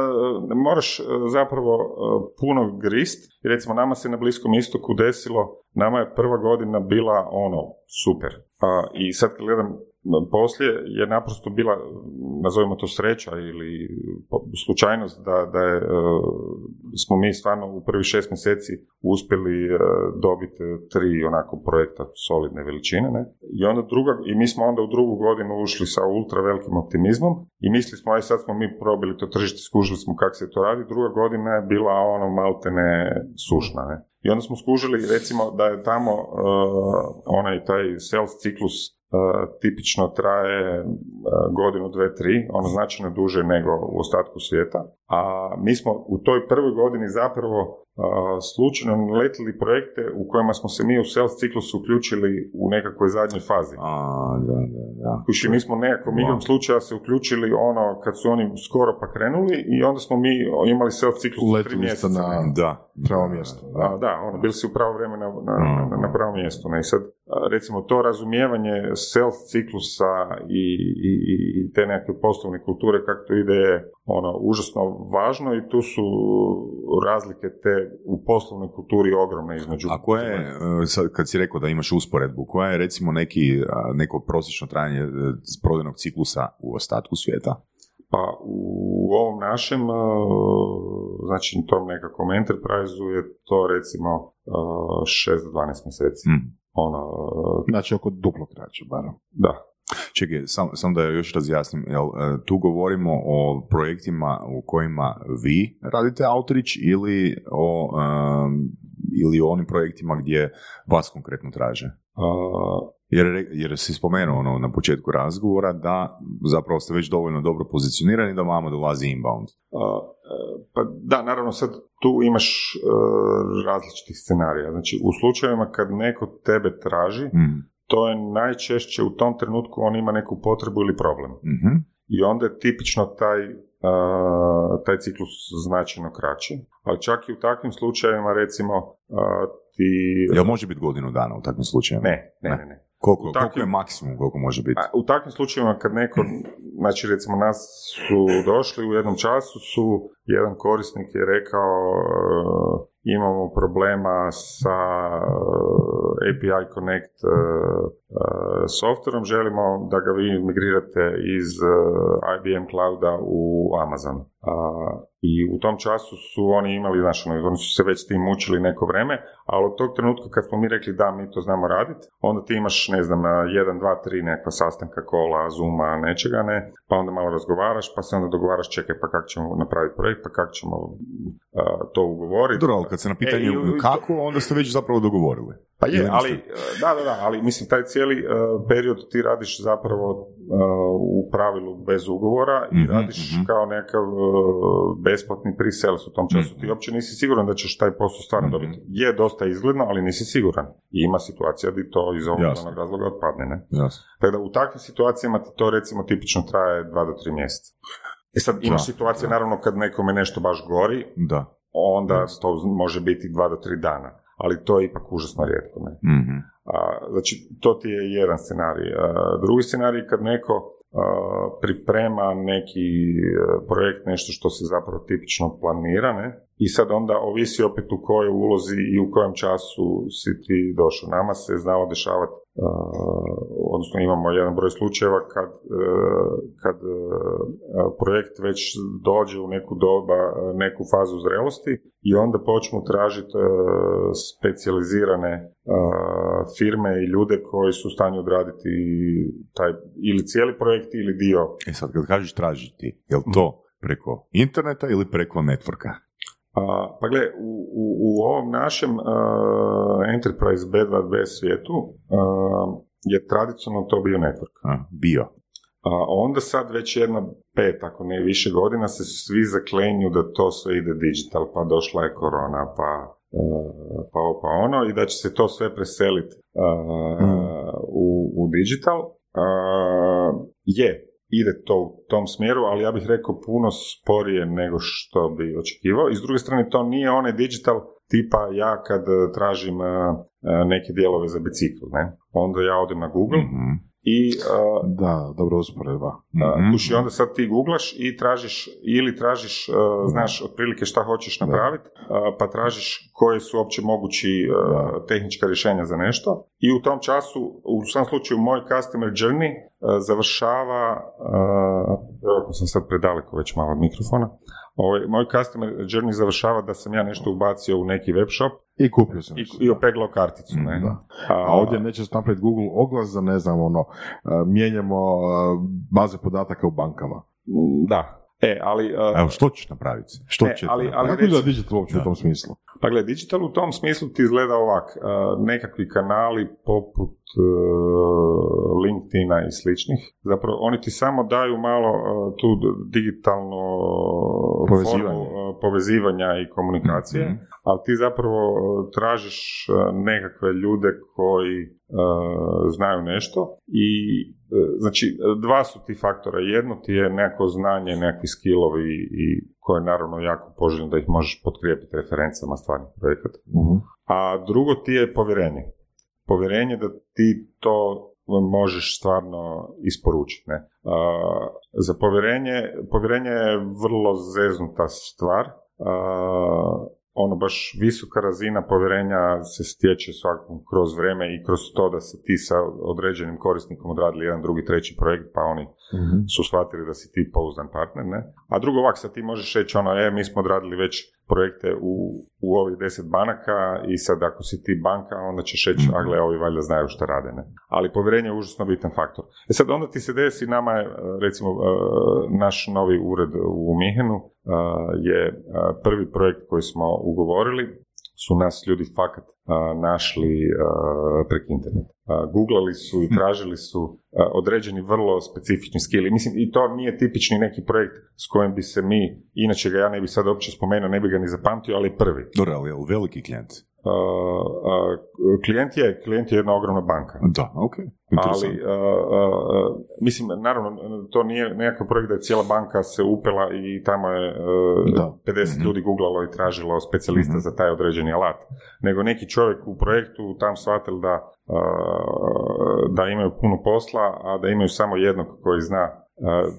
moraš e, zapravo e, puno grist. Recimo, nama se na Bliskom istoku desilo, nama je prva godina bila ono, super. I sad kad gledam poslije, je naprosto bila, nazovimo to sreća ili slučajnost da, da je, e, smo mi stvarno u prvih šest mjeseci uspjeli e, dobiti tri onako projekta solidne veličine. Ne? I onda druga, i mi smo onda u drugu godinu ušli sa ultra velikim optimizmom i mislili smo, aj sad smo mi probili to tržište, skužili smo kako se to radi, druga godina je bila ono maltene sušna. Ne? I onda smo skužili recimo da je tamo uh, onaj taj sales ciklus tipično traje uh, godinu, dve, tri, ono značajno duže nego u ostatku svijeta. A mi smo u toj prvoj godini zapravo uh, slučajno letili projekte u kojima smo se mi u sales ciklusu uključili u nekakvoj zadnjoj fazi. A, da, da, da. Kuši, mi smo nekakvom igrom slučaja se uključili ono kad su oni skoro pa krenuli i onda smo mi imali sales ciklus u tri mjeseca. na Da. pravo mjesto. A, da, ono, bili si u pravo vrijeme na, na, na, na pravo mjesto. Ne? I sad, recimo, to razumijevanje sales ciklusa i, i, i te nekakve poslovne kulture, kako to ide, je ono, užasno važno i tu su razlike te u poslovnoj kulturi ogromne između. A koja je, e, sad kad si rekao da imaš usporedbu, koja je recimo neki, a, neko prosječno trajanje e, prodajnog ciklusa u ostatku svijeta? Pa u ovom našem, znači tom nekakvom enterprise je to recimo uh, 6 do 12 mjeseci. Hm. Ono, uh, Znači oko duplo kraće, barem. da. Čekaj, sam, sam da još razjasnim, jel, e, tu govorimo o projektima u kojima vi radite outreach ili o, em, ili o onim projektima gdje vas konkretno traže? Uh, Jer, jer si spomenuo ono, na početku razgovora da zapravo ste već dovoljno dobro pozicionirani da vama dolazi inbound. E, Pa da, naravno sad tu imaš e, različitih scenarija. Znači u slučajevima kad neko tebe traži, Mm. to je najčešće u tom trenutku on ima neku potrebu ili problem. Mhm. I onda je tipično taj, a, taj ciklus značajno kraći. Ali čak i u takvim slučajevima recimo a, ti... Jel može biti godinu dana u takvim slučajevima? Ne, ne, ne. ne. Koliko, takvim- koliko je maksimum koliko može biti? U takvim slučajevima kad neko, znači recimo nas su došli u jednom času su, jedan korisnik je rekao uh, imamo problema sa uh, API Connect uh, uh, softverom, želimo da ga vi migrirate iz uh, IBM Clouda u Amazon. Uh, I u tom času su oni imali, znači, ono, oni su se već s tim mučili neko vreme, ali od tog trenutka kad smo mi rekli da, mi to znamo raditi, onda ti imaš, ne znam, na jedan, dva, tri nekakva sastanka, kola, zooma, nečega, ne, pa onda malo razgovaraš, pa se onda dogovaraš, čekaj, pa kako ćemo napraviti projekt, pa kako ćemo a, to ugovoriti. Dobro, ali kad se na pitanje E, i- kako, onda ste već zapravo dogovorili. Pa je, ali, e, da, da, da, ali mislim, taj cijeli e, period ti radiš zapravo, e, u pravilu bez ugovora i Mhm, radiš mhm. kao nekakav uh, besplatni pre-sales u tom času. Ti uopće nisi siguran da ćeš taj posao stvarno Mhm. dobiti. Je dosta izgledno, ali nisi siguran. I ima situacija gdje to iz ovog onog razloga otpadne. Ne? Jasno. Tako da u takvim situacijama ti to recimo tipično traje dva do tri mjeseca. E sad imaš situacije naravno kad nekome nešto baš gori, Da. onda to može biti dva do tri dana. Ali to je ipak užasno rijetko. Ne? Mhm. A, znači, to ti je jedan scenarij. A, drugi scenarij kad neko a, priprema neki e, projekt, nešto što se zapravo tipično planira, ne? I sad onda ovisi opet u kojoj ulozi i u kojem času si ti došao. Nama se znalo dešavati, a, odnosno imamo jedan broj slučajeva kad, e, kad e, projekt već dođe u neku doba, neku fazu zrelosti i onda počnu tražiti e, specijalizirane firme i ljude koji su u stanju odraditi taj ili cijeli projekt ili dio. E sad, kad kažeš tražiti, je li to preko interneta ili preko networka? A, pa gle, u, u, u ovom našem e, Enterprise B2B svijetu e, je tradicionalno to bio network. A, bio. A onda sad već jedno pet, ako ne više godina, se svi zaklenju da to sve ide digital, pa došla je korona, pa, pa ovo, pa ono, i da će se to sve preseliti u, u digital. A, je, ide to u tom smjeru, ali ja bih rekao puno sporije nego što bi očekivao. I s druge strane, to nije onaj digital tipa ja kad e, tražim e, e, neke dijelove za bicikl, ne? Onda ja odem na Google Mhm. I e, Da, dobro usporedba. a, Mhm. kuš, i onda sad ti googlaš i tražiš, ili tražiš, uh, znaš otprilike šta hoćeš napraviti, uh, pa tražiš koje su uopće mogući uh, tehnička rješenja za nešto. I u tom času, u svom slučaju, moj customer journey uh, završava, uh, vjerojatno sam sad predaleko već malo od mikrofona, Ovaj, moj customer journey završava da sam ja nešto ubacio u neki web shop I kupio sam. i, i opeglao karticu. Ne? Da. A, A ovdje nećeš napraviti Google oglas za, ne znam, ono, mijenjamo baze podataka u bankama. Da. E, ali... uh, Evo, što ćeš napraviti? Što E, će ali- napraviti? ali Kako izgleda digital uopće Da. u tom smislu? Pa gle, digital u tom smislu ti izgleda ovak, uh, nekakvi kanali poput uh, LinkedIna i sličnih, zapravo oni ti samo daju malo uh, tu digitalno Povezivanje. formu, povezivanja i komunikacije, Mhm. ali ti zapravo uh, tražiš uh, nekakve ljude koji uh, znaju nešto i znači dva su ti faktora, jedno ti je neko znanje, nekakvi skillovi i koje je naravno jako poželjno da ih možeš potkrijepiti referencama stvarnih projekata. Mhm. A drugo ti je povjerenje. Povjerenje da ti to možeš stvarno isporučiti. Ne? A, za povjerenje, povjerenje je vrlo zeznuta stvar. A, ono baš visoka razina povjerenja se stječe svakom kroz vrijeme i kroz to da se ti sa određenim korisnikom odradili jedan, drugi, treći projekt, pa oni Mhm. su shvatili da si ti pouzdan partner, ne? A drugo ovak, sad ti možeš reći ono, e, mi smo odradili već projekte u, u ovih deset banaka i sad ako si ti banka, onda ćeš reći, a gle, ovi valjda znaju što rade, ne? Ali povjerenje je užasno bitan faktor. E sad onda ti se desi, nama je, e, recimo, e, naš novi ured u Mihenu e, je prvi projekt koji smo ugovorili, su nas ljudi fakat našli a, prek interneta. Googlali su i tražili su određeni vrlo specifični skilli. Mislim, i to nije tipični neki projekt s kojim bi se mi, inače ga ja ne bi sad uopće spomenuo, ne bi ga ni zapamtio, ali prvi. Dobro, ali je li veliki klijent? A, klijent je, klijent je jedna ogromna banka. Da, ok. Ali, a, mislim, naravno, to nije nekakav projekt da je cijela banka se upela i tamo je e, Da. 50 Mhm. ljudi googlalo i tražilo specijalista Mhm. za taj određeni alat. Nego neki čovjek u projektu tam shvatili da, da imaju puno posla, a da imaju samo jednog koji zna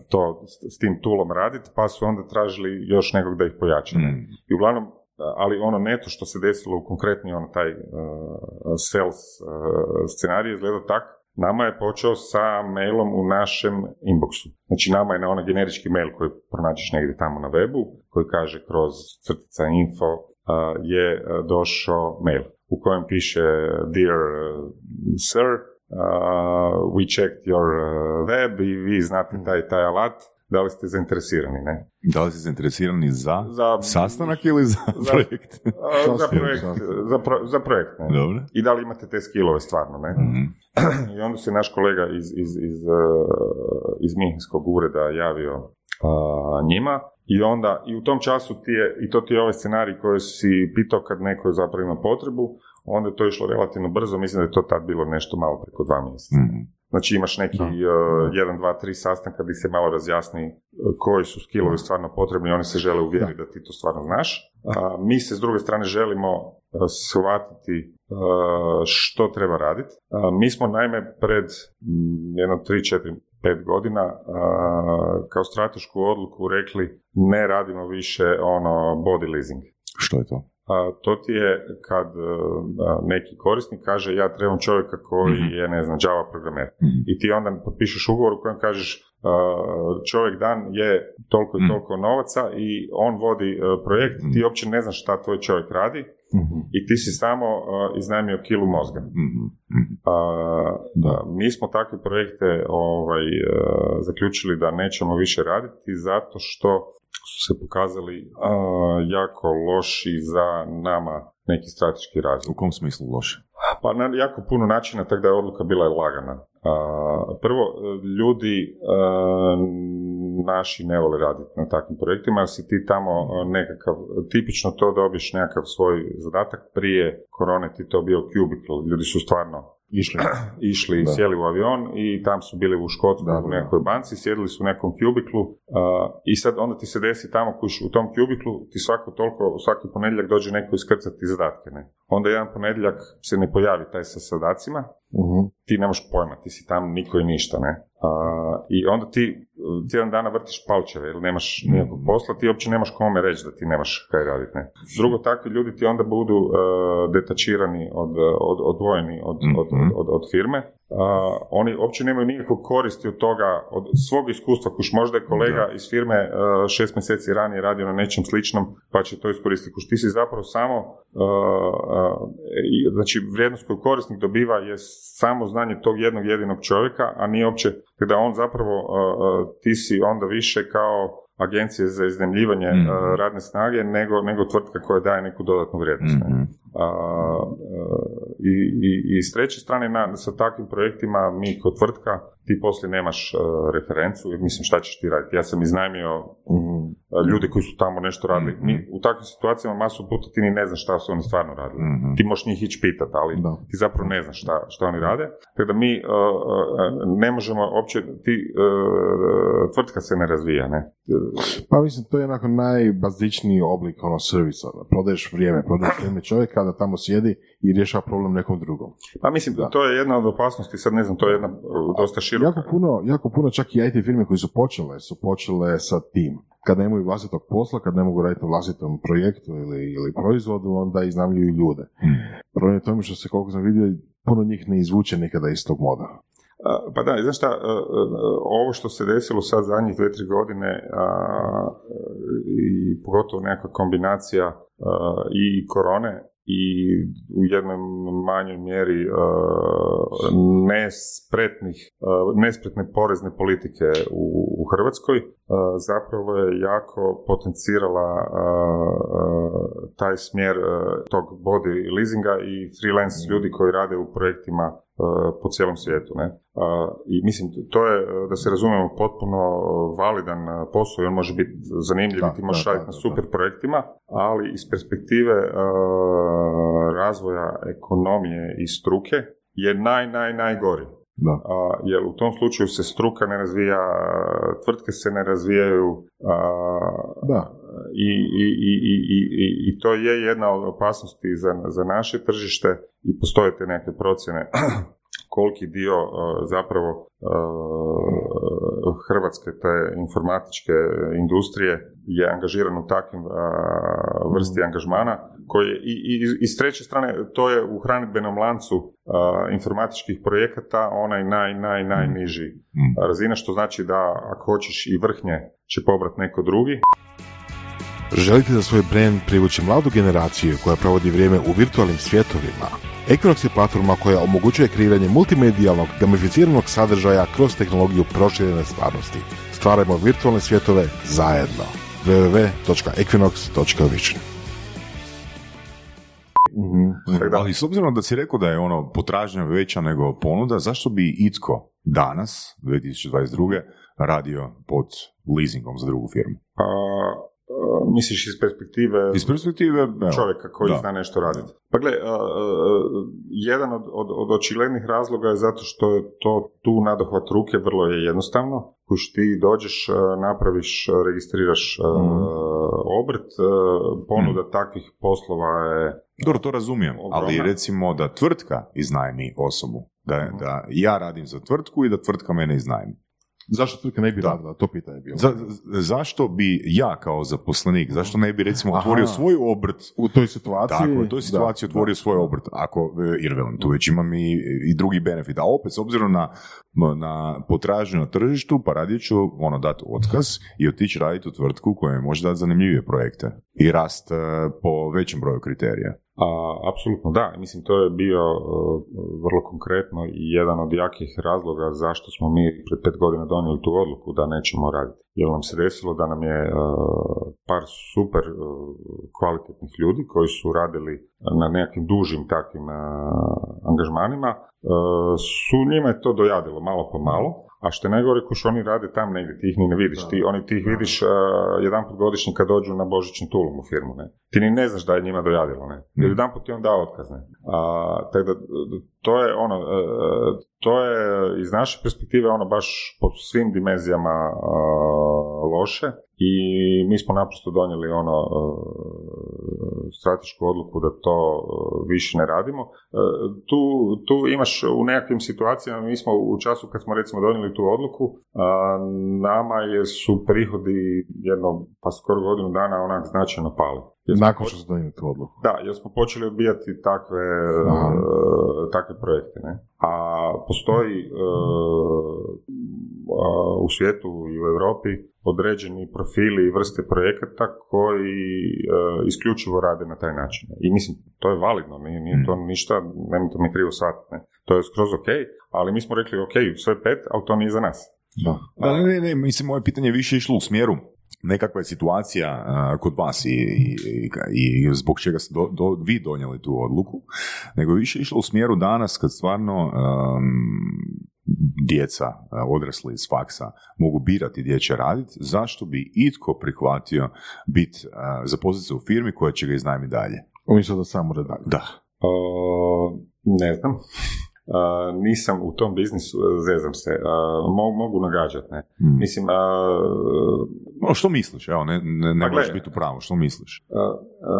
to s, tim toolom raditi, pa su onda tražili još nekog da ih pojača. Mm. I uglavnom, ali ono neto što se desilo u konkretni ono taj uh, sales uh, scenarij izgleda tak, nama je počeo sa mailom u našem inboxu. Znači nama je na onaj generički mail koji pronađeš negdje tamo na webu, koji kaže kroz crtica info, uh, je došao mail u kojem piše Dear uh, Sir, uh, we checked your uh, web i vi znate taj taj alat, da li ste zainteresirani, ne? Da li si zainteresirani za, Za- sastanak ili za, za- projekt? A, za projekt, za, pro- za projekt, ne? Dobro. I da li imate te skillove stvarno, ne? Mhm. I onda se naš kolega iz, iz, iz, uh, iz Minhenskog ureda javio uh, njima i onda, i u tom času ti je, i to ti je ovaj scenarij koji si pitao kad neko zapravo ima potrebu, onda je to išlo relativno brzo, mislim da je to tad bilo nešto malo preko dva mjeseca. Mhm. Znači imaš neki Da. uh, jedan, dva, tri sastanka gdje se malo razjasni uh, koji su skillovi stvarno potrebni, oni se žele uvjeriti da. ti to stvarno znaš. A, mi se s druge strane želimo uh, shvatiti uh, što treba raditi. A, mi smo naime pred mm, jedno 3, 4, 5 godina kao stratešku odluku rekli ne radimo više ono body leasing. Što je to? A, to ti je kad a, neki korisnik kaže ja trebam čovjeka koji Mhm. je, ne znam, Java programer. Mhm. I ti onda potpišeš ugovor u kojem kažeš čovjek dan je toliko i Mhm. toliko novaca i on vodi uh, projekt, ti uopće ne znaš šta tvoj čovjek radi Mhm. i ti si samo uh, iznajmio kilu mozga. Mhm. A, da, mi smo takve projekte ovaj, e, zaključili da nećemo više raditi zato što su se pokazali a, jako loši za nama neki strateški razvoj. U kom smislu loše? Pa na jako puno načina, tako da je odluka bila lagana. Prvo, e, ljudi e, naši ne vole raditi na takvim projektima, jer si ti tamo e, nekakav, tipično to dobiješ nekakav svoj zadatak, prije korone ti to bio cubicle, ljudi su stvarno Išli. išli i Da. sjeli u avion i tam su bili u da, u nekoj banci, sjedili su u nekom kubiklu i sad onda ti se desi tamo kuš, u tom kubiklu ti svako toliko, svaki ponedjeljak dođe neko iskrcati zadatke. Ne? Onda jedan ponedjeljak se ne pojavi taj sa zadacima, Mhm. ti nemaš pojma, ti si tam niko i ništa, ne? A, I onda ti uh, tjedan dana vrtiš palčeve jer nemaš nikakvog posla, ti uopće nemaš kome reći da ti nemaš kaj raditi, ne? Drugo, takvi ljudi ti onda budu uh, detačirani, od, od, odvojeni od, od, Mhm. od, od firme. A, oni uopće nemaju nikakvog koristi od toga, od svog iskustva, kuš možda je kolega iz firme uh, šest mjeseci ranije radio na nečem sličnom, pa će to iskoristiti. Kuš ti si zapravo samo, uh, uh, i- znači vrijednost koju korisnik dobiva je samo znanje tog jednog jedinog čovjeka, a nije uopće, da on zapravo, uh, uh, ti si onda više kao agencije za iznajmljivanje Mhm. uh, radne snage nego, nego tvrtka koja daje neku dodatnu vrijednost. ne. E, i, i, I s treće strane, na, sa takvim projektima mi kao tvrtka, ti poslije nemaš e, referencu, mislim šta ćeš ti raditi. Ja sam iznajmio e, ljude koji su tamo nešto radili. Mhm. Mi u takvim situacijama masu puta ti ni ne znaš šta su oni stvarno radili. Mhm. Ti možeš njih ići pitati, ali Da. ti zapravo ne znaš šta, šta oni rade. Tako da mi e, e, ne možemo uopće, ti, tvrtka se ne razvija, ne? Pa mislim, to je onako najbazičniji oblik ono servisa. Da prodaješ vrijeme, prodaješ vrijeme čovjeka da tamo sjedi i rješava problem nekom drugom. Pa mislim, Da. to je jedna od opasnosti, sad ne znam, to je jedna dosta široka. Jako puno, jako puno čak i IT firme koji su počele, su počele sa tim. Kad nemaju vlastitog posla, kad ne mogu raditi na vlastitom projektu ili, ili proizvodu, onda iznajmljuju ljude. Problem je tome što se, koliko sam vidio, puno njih ne izvuče nikada iz tog moda. Pa da, znaš šta, ovo što se desilo sad zadnjih dve, tri godine a, i pogotovo neka kombinacija a, i korone i u jednoj manjoj mjeri a, nespretnih, a, nespretne porezne politike u, u Hrvatskoj a, zapravo je jako potencirala taj smjer tog body leasinga i freelance ljudi koji rade u projektima po cijelom svijetu. Ne? I mislim, to je, da se razumijemo, potpuno validan a, posao i on može biti zanimljiv Da, i ti možeš raditi na da, super projektima, ali iz perspektive razvoja ekonomije i struke je naj, naj, najgori. Da. A, jer u tom slučaju se struka ne razvija, tvrtke se ne razvijaju a, Da. I, i, i, i, i, i to je jedna od opasnosti za, za naše tržište i postoje te neke procjene koliki dio a, zapravo a, hrvatske te informatičke industrije je angažiran u takvim a, vrsti angažmana koji i, i, i s treće strane to je u hranidbenom lancu informatičkih projekata onaj naj, naj, najniži Mhm. razina, što znači da ako hoćeš i vrhnje će pobrat neko drugi. Želite za svoj brand privući mladu generaciju koja provodi vrijeme u virtualnim svjetovima? Equinox je platforma koja omogućuje kreiranje multimedijalnog, gamificiranog sadržaja kroz tehnologiju proširene stvarnosti. Stvarajmo virtualne svjetove zajedno. www.equinox.vision Ali s obzirom da si rekao da je ono potražnja veća nego ponuda, zašto bi itko danas, 2022. radio pod leasingom za drugu firmu? A, a, misliš iz perspektive Iz perspektive evo, čovjeka koji da. zna nešto raditi. Pa gle, a, a, jedan od, od, od očiglednih razloga je zato što je to tu nadohvat ruke vrlo je jednostavno. Kuš ti dođeš, napraviš, registriraš a, obrt, ponuda takvih poslova je Dobro, to razumijem, ali Ogromna. recimo da tvrtka iznajmi osobu, da, da ja radim za tvrtku i da tvrtka mene iznajmi. Zašto tvrtka ne bi Da. radila? To pitanje je bilo. Za, zašto bi ja kao zaposlenik, zašto ne bi recimo Aha. otvorio svoj obrt U toj situaciji... Tako, u toj situaciji da, otvorio svoj obrt, ako, jer velim, tu već imam i, i drugi benefit, a opet, s obzirom na, na potražnju na tržištu, pa radije ću ono, dati otkaz i otići raditi u tvrtku koja mi može dati zanimljivije projekte i rast e, po većem broju kriterija. A, apsolutno da, mislim to je bio uh, vrlo konkretno i jedan od jakih razloga zašto smo mi pred pet godina donijeli tu odluku da nećemo raditi. Jer nam se desilo da nam je uh, par super uh, kvalitetnih ljudi koji su radili na nekakvim dužim takvim angažmanima, su njima je to dojadilo malo po malo, a što je najgore, kuš oni rade tam negdje, ti ih ni ne vidiš, ti, oni ti ih vidiš uh, jedan put godišnje kad dođu na božićni tulum u firmu, ne. Ti ni ne znaš da je njima dojadilo, ne. Jer jedan put ti on dao otkaz, ne. A, tako da, to je ono, uh, to je iz naše perspektive ono baš po svim dimenzijama uh, loše i mi smo naprosto donijeli ono uh, stratešku odluku da to uh, više ne radimo. Uh, tu, tu imaš u nekakvim situacijama, mi smo u času kad smo recimo donijeli tu odluku, nama je, su prihodi jedno, pa skoro godinu dana onak značajno pali. Jer smo Nakon što su donijeli tu odluku. da, jer smo počeli odbijati takve, e, takve projekte. Ne? A postoji a, u svijetu i u Europi određeni profili i vrste projekata koji e, isključivo rade na taj način. I mislim, to je validno, nije, nije to ništa, nemojte mi krivo shvatiti. Ne? To je skroz ok, ali mi smo rekli ok, sve pet, ali to nije za nas. Da. Da, ne, ne, ne, mislim, moje pitanje je više išlo u smjeru nekakva je situacija a, kod vas i, i, i- i zbog čega ste do, do- vi donijeli tu odluku, nego je više išlo u smjeru danas kad stvarno um, djeca, a, odrasli iz faksa, mogu birati gdje će raditi, zašto bi itko prihvatio biti zaposliti se u firmi koja će ga iznajmi dalje? Umjesto da samo radi. Da. E, ne znam. E, nisam u tom biznisu, zezam se. E, mo- mogu nagađati, ne. Mm. Mislim, e, No, što misliš? Evo, ne, ne, ne Pa gle- biti u pravu, što misliš? e, e,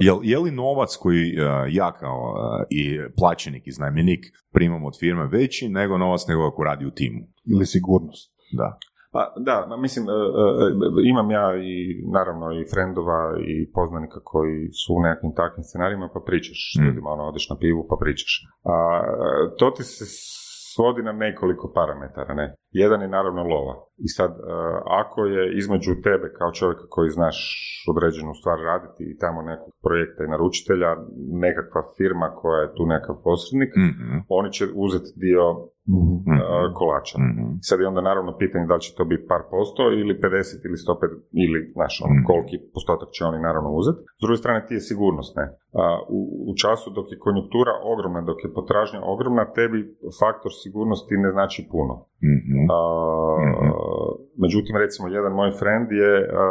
Jel, je li novac koji uh, ja kao uh, i plaćenik, iznajmljenik primam od firme veći nego novac nego ako radi u timu? Ili sigurnost. Da. Pa da, mislim, e, e, imam ja i naravno i frendova i poznanika koji su u nekakvim takvim scenarijima pa pričaš Mm. ljudima, ono, odeš na pivu pa pričaš. A, e, to ti se svodi na nekoliko parametara, ne? Jedan je naravno lova. I sad, e, ako je između tebe kao čovjeka koji znaš određenu stvar raditi i tamo nekog projekta i naručitelja, nekakva firma koja je tu nekakav posrednik, Mhm. oni će uzeti dio Mhm. e, kolača. Mhm. Sad je onda naravno pitanje da li će to biti par posto ili 50 ili 150 ili, znaš, ono, Mhm. koliki postotak će oni naravno uzeti. S druge strane ti je sigurnost, ne. U, u času dok je konjunktura ogromna, dok je potražnja ogromna, tebi faktor sigurnosti ne znači puno. Mhm. A, Mhm. Međutim, recimo, jedan moj friend je, a,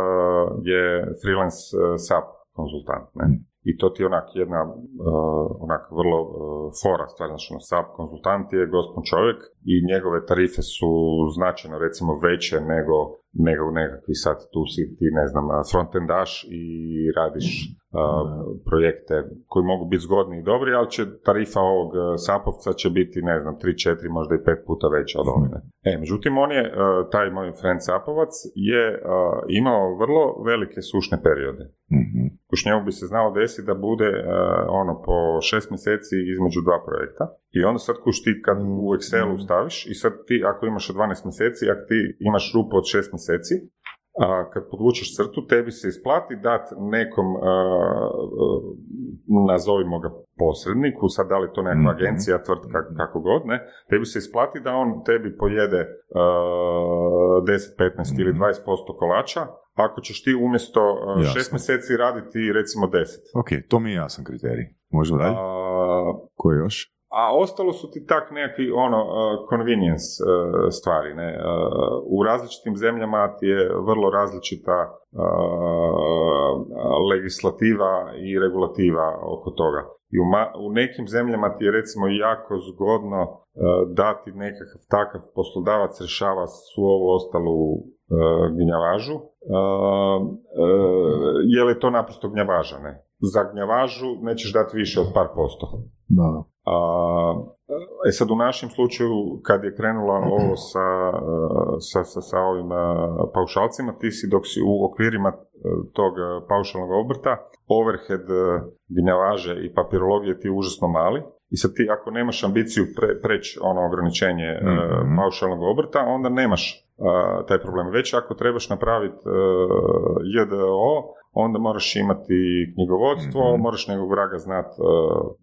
je freelance uh, SAP konzultant, ne. Mhm. I to ti je onak jedna, uh, onak vrlo uh, fora stvar, znači ono, SAP konzultant je gospon čovjek i njegove tarife su značajno recimo veće nego, nego nekakvi sad tu si ti ne znam frontendaš i radiš uh, projekte koji mogu biti zgodni i dobri, ali će tarifa ovog uh, SAP-ovca će biti ne znam 3, 4, možda i 5 puta veća od ove. ne. E, međutim on je, uh, taj moj friend SAP-ovac je uh, imao vrlo velike sušne periode. Mhm. Kuš njemu bi se znalo desiti da bude e, ono po šest mjeseci između dva projekta i onda sad kuš ti kad u Excelu staviš i sad ti ako imaš 12 mjeseci, ako ti imaš rupu od šest mjeseci, a, kad podvučeš crtu, tebi se isplati dati nekom, a, a, nazovimo ga posredniku, sad da li to nekakva Mhm. agencija, tvrtka, kako god, ne, tebi se isplati da on tebi pojede a, 10, 15 ili Mhm. 20% kolača, ako ćeš ti umjesto a, Jasno. šest mjeseci raditi recimo 10. Ok, to mi je jasan kriterij. Možemo dalje? A, Koji još? A ostalo su ti tak nekakvi ono uh, convenience uh, stvari. Ne? Uh, u različitim zemljama ti je vrlo različita legislativa i regulativa oko toga. I u, ma- u nekim zemljama ti je recimo jako zgodno dati nekakav takav poslodavac rješava svu ovu ostalu gnjavažu, jer je to naprosto gnjavaža. Ne? Za gnjavažu nećeš dati više od par posto. Da. A, e sad u našem slučaju kad je krenula ovo sa, e, sa, sa, sa ovim e, paušalcima, ti si dok si u okvirima e, tog paušalnog obrta, overhead gnjavaže i papirologije ti je užasno mali. I sad ti ako nemaš ambiciju pre, preći ono ograničenje Mhm. paušalnog obrta, onda nemaš taj problem. Već ako trebaš napraviti JDO, onda moraš imati knjigovodstvo, Mhm. moraš nekog vraga znat e,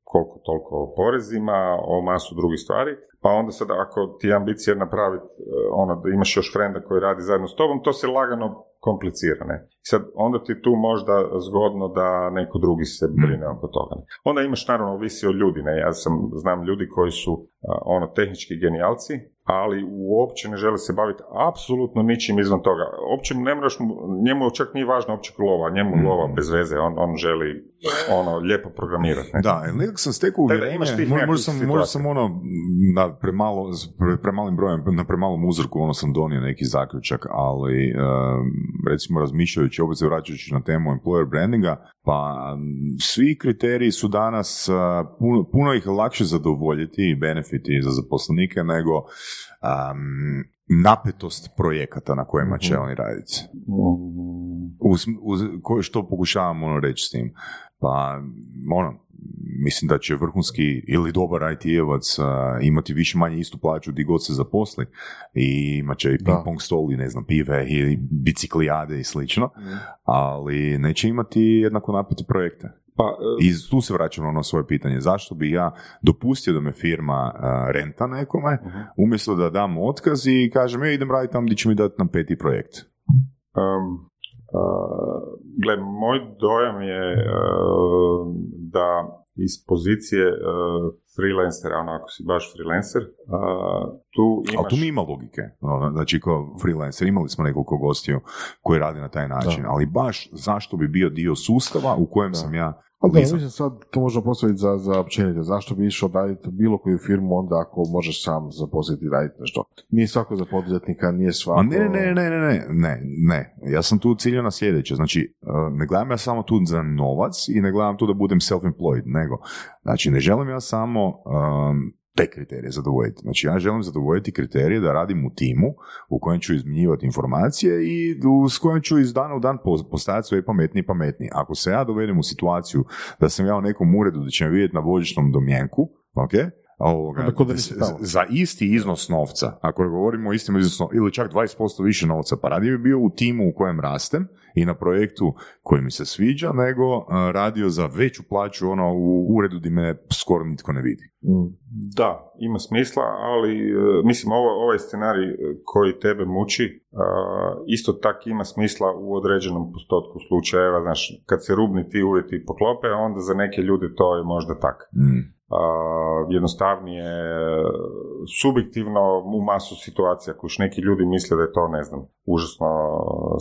koliko toliko o porezima, o masu drugih stvari, pa onda sad ako ti je ambicija napraviti ono da imaš još frenda koji radi zajedno s tobom, to se lagano komplicira, ne? I sad, onda ti tu možda zgodno da neko drugi se brine oko toga. ne? Onda imaš naravno ovisi od ljudi, ne? Ja sam, znam ljudi koji su a, ono tehnički genijalci, ali uopće ne žele se baviti apsolutno ničim izvan toga. Uopće ne moraš, mu- njemu čak nije važno uopće lova, njemu Mhm. lova bez veze, on, on želi ono lijepo programirati. ne? Da, nekako sam stekao uvjerenje, možda sam, možda sam ono, na premalo, pre, premalim brojem, na premalom uzorku ono sam donio neki zaključak, ali recimo razmišljajući, opet se vraćajući na temu employer brandinga, pa svi kriteriji su danas, a, puno, puno ih lakše zadovoljiti i benefiti za zaposlenike nego am, napetost projekata na kojima će Mhm. oni raditi. Mm, Uz, uz, što pokušavam ono reći s tim? Pa, ono, mislim da će vrhunski ili dobar IT-evac a, imati više manje istu plaću di god se zaposli i imat će i ping pong stol i ne znam, pive i biciklijade i slično, ali neće imati jednako napete projekte. Pa, e, I tu se vraćam na ono svoje pitanje, zašto bi ja dopustio da me firma a, renta nekome, Mhm. umjesto da dam otkaz i kažem, ja idem raditi tamo gdje će mi dati na peti projekt. Um, uh, gle, moj dojam je uh, da iz pozicije uh, freelancera, ono ako si baš freelancer, uh, tu imaš... Ali tu mi ima logike. Ono, Znači, kao freelancer, imali smo nekoliko gostiju koji rade na taj način, Da. ali baš zašto bi bio dio sustava u kojem sam ja Ali da, Nisam. mislim sad to možemo postaviti za, za općenito. Zašto bi išao raditi bilo koju firmu onda ako možeš sam zaposliti i raditi nešto? Nije svako za poduzetnika, nije svako... Ne, ne, ne, ne, ne, ne, ne. Ja sam tu ciljao na sljedeće. Znači, uh, ne gledam ja samo tu za novac i ne gledam tu da budem self-employed, nego, znači, ne želim ja samo um, te kriterije zadovoljiti. Znači, ja želim zadovoljiti kriterije da radim u timu u kojem ću izmjenjivati informacije i s kojim ću iz dana u dan po- postajati sve pametniji i pametniji. Ako se ja dovedem u situaciju da sam ja u nekom uredu da će me vidjeti na božićnom domjenku, ok, ovoga, da za isti iznos novca, ako govorimo o istim iznosom, ili čak 20% više novca, pa radije bi bio u timu u kojem rastem i na projektu koji mi se sviđa, nego a, radio za veću plaću ono, u uredu gdje me skoro nitko ne vidi. Mm. Da, ima smisla, ali e, mislim ovo, ovaj scenarij e, koji tebe muči isto tak ima smisla u određenom postotku slučajeva, znaš, kad se rubni ti uvjeti poklope, onda za neke ljude to je možda tak. Mm. Jednostavnije subjektivno u masu situacija kojiš neki ljudi misle da je to, ne znam, užasno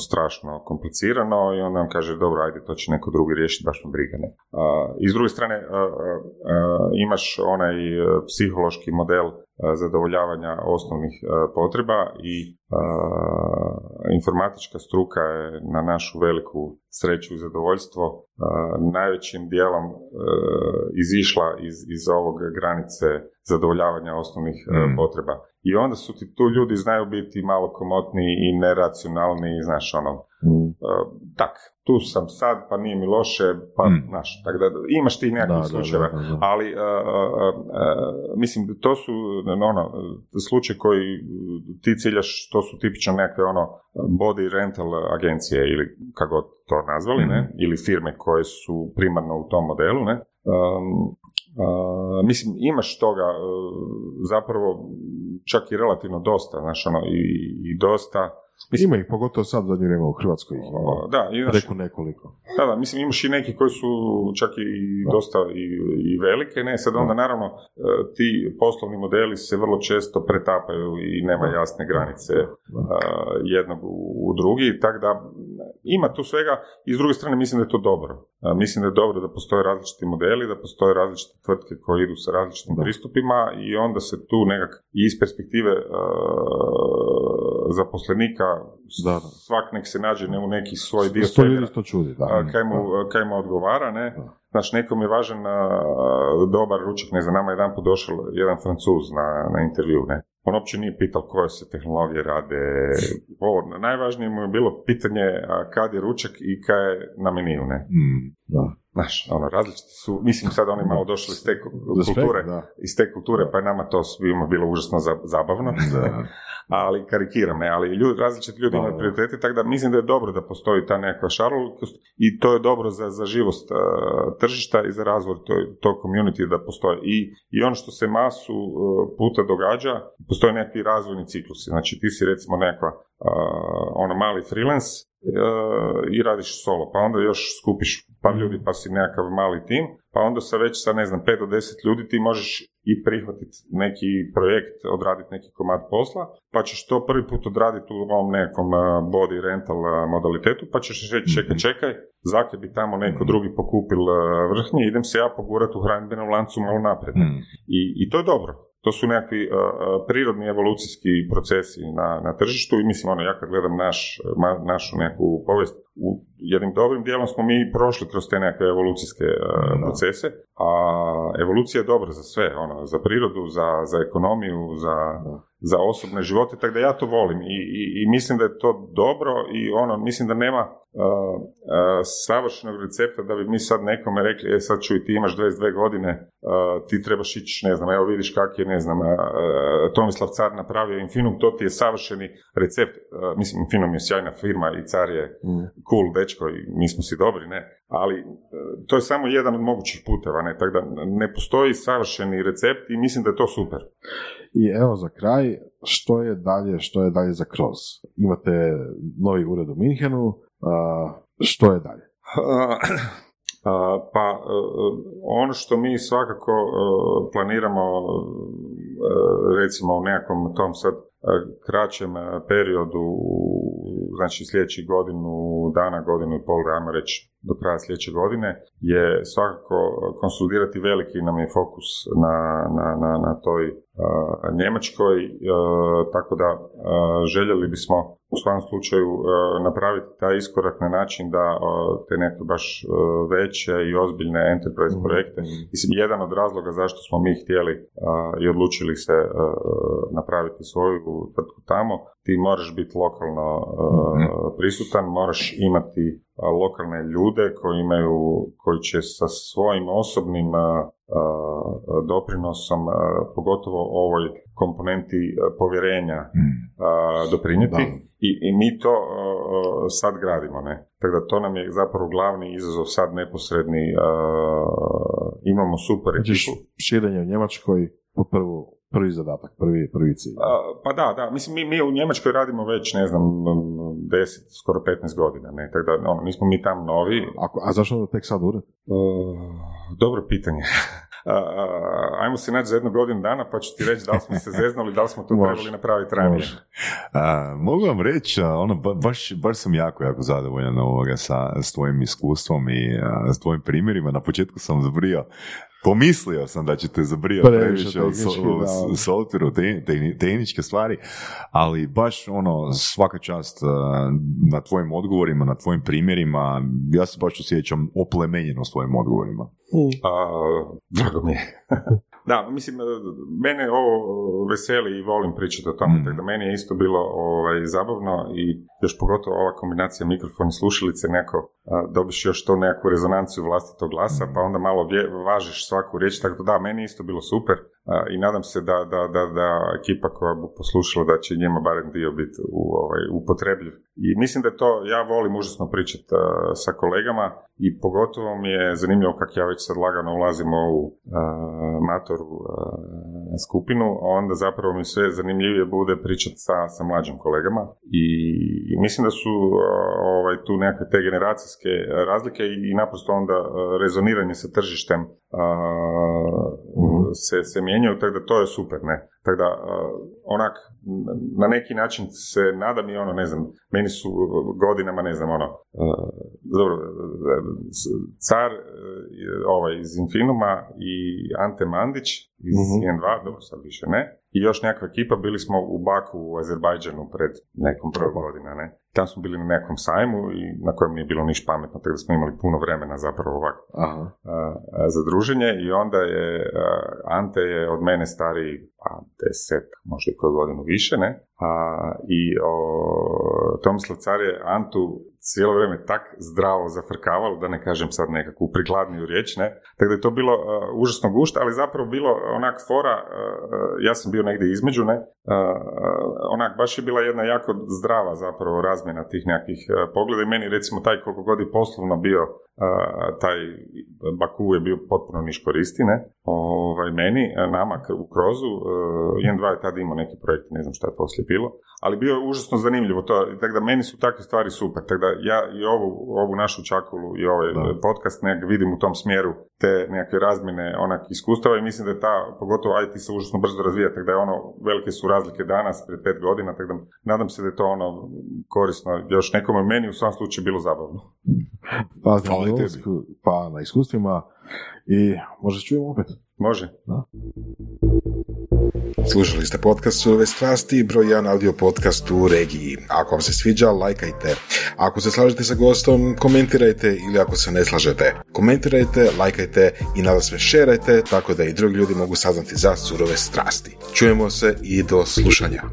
strašno komplicirano i onda on kaže, dobro, ajde, to će neko drugi riješiti, baš me briga, ne. I s druge strane, imaš onaj e, psihološki model zadovoljavanja osnovnih potreba i informatička struka je na našu veliku sreću i zadovoljstvo najvećim dijelom izišla iz, iz ovog granice zadovoljavanja osnovnih Mm. potreba. I onda su ti tu ljudi znaju biti malo komotni i neracionalni, znaš, ono, Mm. e, tak, tu sam sad, pa nije mi loše, pa, Mm. znaš, tako da imaš ti nekakvih slučajeva. Ali, e, e, e, mislim, to su, ono, slučaj koji ti ciljaš, to su tipično nekakve, ono, body rental agencije ili kako to nazvali, ne, Mhm. ili firme koje su primarno u tom modelu, ne. Um, a, mislim, imaš toga e, zapravo čak i relativno dosta, znaš, ono, i, i dosta, mislim, Ima ih, pogotovo sad zadnje vrijeme u Hrvatskoj. ima da, imaš, Preko nekoliko. da, da, mislim imaš i neki koji su čak i dosta i, i velike, ne, sad onda naravno e, ti poslovni modeli se vrlo često pretapaju i nema jasne granice e, jednog u, u drugi, tako da ima tu svega i s druge strane mislim da je to dobro. E, mislim da je dobro da postoje različiti modeli, da postoje različite tvrtke koje idu sa različitim Da. pristupima i onda se tu nekak i iz perspektive e, zaposlenika Da, da. svak nek se nađe ne, u neki svoj dio Sto ljudi to čudi, da. a, kaj mu, kaj mu odgovara, ne? Da. Znaš, nekom je važan a, dobar ručak, ne znam, nama je jedan put došao jedan francuz na, na intervju, ne? On uopće nije pitao koje se tehnologije rade, ovo, najvažnije mu je bilo pitanje a, kad je ručak i kad je na meniju, ne? Mm. Da. Znaš, ono, različiti su, mislim sad oni malo došli iz te kulture, da. iz te kulture, pa je nama to svima bilo užasno za- zabavno Da. ali karikiram, ne, ali ljudi, različiti ljudi imaju prioritete, tako da mislim da je dobro da postoji ta nekakva šarolikost i to je dobro za, za živost uh, tržišta i za razvoj to- tog community da postoji. I, I ono što se masu uh, puta događa, postoje nekakvi razvojni ciklusi. Znači ti si recimo nekakva uh, ono mali freelance uh, i radiš solo, pa onda još skupiš par ljudi pa si nekakav mali tim, pa onda sa već sa ne znam 5 do 10 ljudi ti možeš i prihvatiti neki projekt, odraditi neki komad posla, pa ćeš to prvi put odraditi u ovom nekom uh, body rental uh, modalitetu, pa ćeš reći čekaj, čekaj, zake bi tamo neko drugi pokupil uh, vrhnje, idem se ja pogurati u hranidbenom lancu malo naprijed. Mm. I, I to je dobro. To su nekakvi uh, uh, prirodni evolucijski procesi na, na tržištu i mislim, ono, ja kad gledam naš, ma- našu neku povijest, u jednim dobrim dijelom smo mi prošli kroz te nekakve evolucijske uh, procese, a evolucija je dobra za sve, ono, za prirodu, za, za ekonomiju, za, za osobne živote, tako da ja to volim i, i, i mislim da je to dobro i ono, mislim da nema savršenog recepta da bi mi sad nekome rekli, e sad čuj, ti imaš 22 godine, ti trebaš ići, ne znam, evo vidiš kak je, ne znam, Tomislav Car napravio Infinum, to ti je savršeni recept, mislim, Infinum je sjajna firma i Car je Mm. cool dečko i mi smo si dobri, ne, ali uh, to je samo jedan od mogućih puteva, ne, tako da ne postoji savršeni recept i mislim da je to super. I evo za kraj, što je dalje, što je dalje za kroz? Imate novi ured u Minhenu, što je dalje? Pa e, ono što mi svakako e, planiramo e, recimo u nekakvom tom sad kraćem periodu znači sljedećih godinu dana, godinu i pol, ajmo reći do kraja sljedeće godine, je svakako konsolidirati veliki nam je fokus na, na, na, na toj Njemačkoj, tako da željeli bismo u svakom slučaju e, napraviti taj iskorak na način da e, te neke baš e, veće i ozbiljne enterprise Mhm. projekte, mislim, jedan od razloga zašto smo mi htjeli i odlučili se napraviti svoju tvrtku tamo, ti moraš biti lokalno Mhm. prisutan, moraš imati lokalne ljude koji imaju, koji će sa svojim osobnim doprinosom, pogotovo ovoj komponenti povjerenja Mm. a, doprinijeti. I, i mi to sad gradimo, ne. Tako da to nam je zapravo glavni izazov sad neposredni. imamo super Znači, ekipu. širenje u Njemačkoj prvu, prvi zadatak, prvi, prvi cilj. A, pa da, da, mislim mi, mi u Njemačkoj radimo već, ne znam, 10, skoro 15 godina, ne, tako da ono, nismo mi tam novi. Ako, a zašto tek sad ured? Uh, dobro pitanje. A, a, ajmo se naći za jednu godinu dana pa ću ti reći da li smo se zeznuli, da li smo to trebali napraviti ranije. A, mogu vam reći, a, ono, ba- baš, baš sam jako, jako zadovoljan ovoga sa, s tvojim iskustvom i a, s tvojim primjerima. Na početku sam zabrio, pomislio sam da ćete zabrio Previše previše o, tehnički, so- o da. s- softveru, te- tehni- tehničke stvari, ali baš ono, svaka čast a, na tvojim odgovorima, na tvojim primjerima, ja se baš osjećam oplemenjeno s tvojim odgovorima. A, drago mi je. Da, mislim, e, mene ovo veseli i volim pričati o tome, Mm. tako da meni je isto bilo ovaj, zabavno i još pogotovo ova kombinacija mikrofon i slušalice, neko, dobiš još to nekakvu rezonanciju vlastitog glasa, pa onda malo vje- važiš svaku riječ, tako da da, meni isto bilo super i nadam se da, da, da, da ekipa koja bu poslušala da će njima barem dio biti u, ovaj, upotrebljiv. I mislim da to, ja volim užasno pričati sa kolegama i pogotovo mi je zanimljivo kako ja već sad lagano ulazim u ovu a, matoru a, skupinu, onda zapravo mi sve zanimljivije bude pričati sa, sa mlađim kolegama i, mislim da su ovaj, tu nekakve te generacijske razlike i, i naprosto onda a, rezoniranje sa tržištem a, se, se mijenjaju, tako da to je super, ne. Tako da, a, onak, na neki način se nadam i ono, ne znam, meni su godinama, ne znam, ono, a, dobro, car e, ovaj, iz Infinuma i Ante Mandić iz Mhm. 1.2, dobro, sad više ne, i još nekakva ekipa, bili smo u Baku u Azerbajdžanu pred nekom broj godina, ne. Tam smo bili na nekom sajmu i na kojem nije bilo niš pametno, tako da smo imali puno vremena zapravo ovako Aha. a, a, za druženje i onda je a, Ante je od mene stariji pa deset, možda i koju godinu više, ne? A, I o, Tomislav Car je Antu cijelo vrijeme tak zdravo zafrkavalo, da ne kažem sad nekakvu prikladniju riječ, ne? Tako da je to bilo a, užasno gušta, ali zapravo bilo onak fora, a, ja sam bio negdje između, ne? A, onak, baš je bila jedna jako zdrava zapravo razmjena tih nekakvih pogleda i meni recimo taj koliko god je poslovno bio taj Baku je bio potpuno niš koristi, ne? Ovaj, meni, nama u Krozu, uh, 1.2 je tada imao neki projekt, ne znam šta je poslije bilo, ali bio je užasno zanimljivo to, tako da meni su takve stvari super, tako da ja i ovu, ovu našu čakulu i ovaj Da. podcast nek vidim u tom smjeru te nekakve razmjene onak iskustava i mislim da je ta, pogotovo IT se užasno brzo razvija, tako da je ono, velike su razlike danas, pred pet godina, tako da nadam se da je to ono korisno još nekome, meni u svom slučaju bilo zabavno. Pa, i na tebi. pa na iskustvima i možda čujemo opet. Može? Slušali ste podcast Surove strasti, broj 1 audio podcast u regiji. Ako vam se sviđa, lajkajte. Ako se slažete sa gostom, komentirajte ili ako se ne slažete. Komentirajte, lajkajte i nada sve šerajte tako da i drugi ljudi mogu saznati za surove strasti. Čujemo se i do slušanja.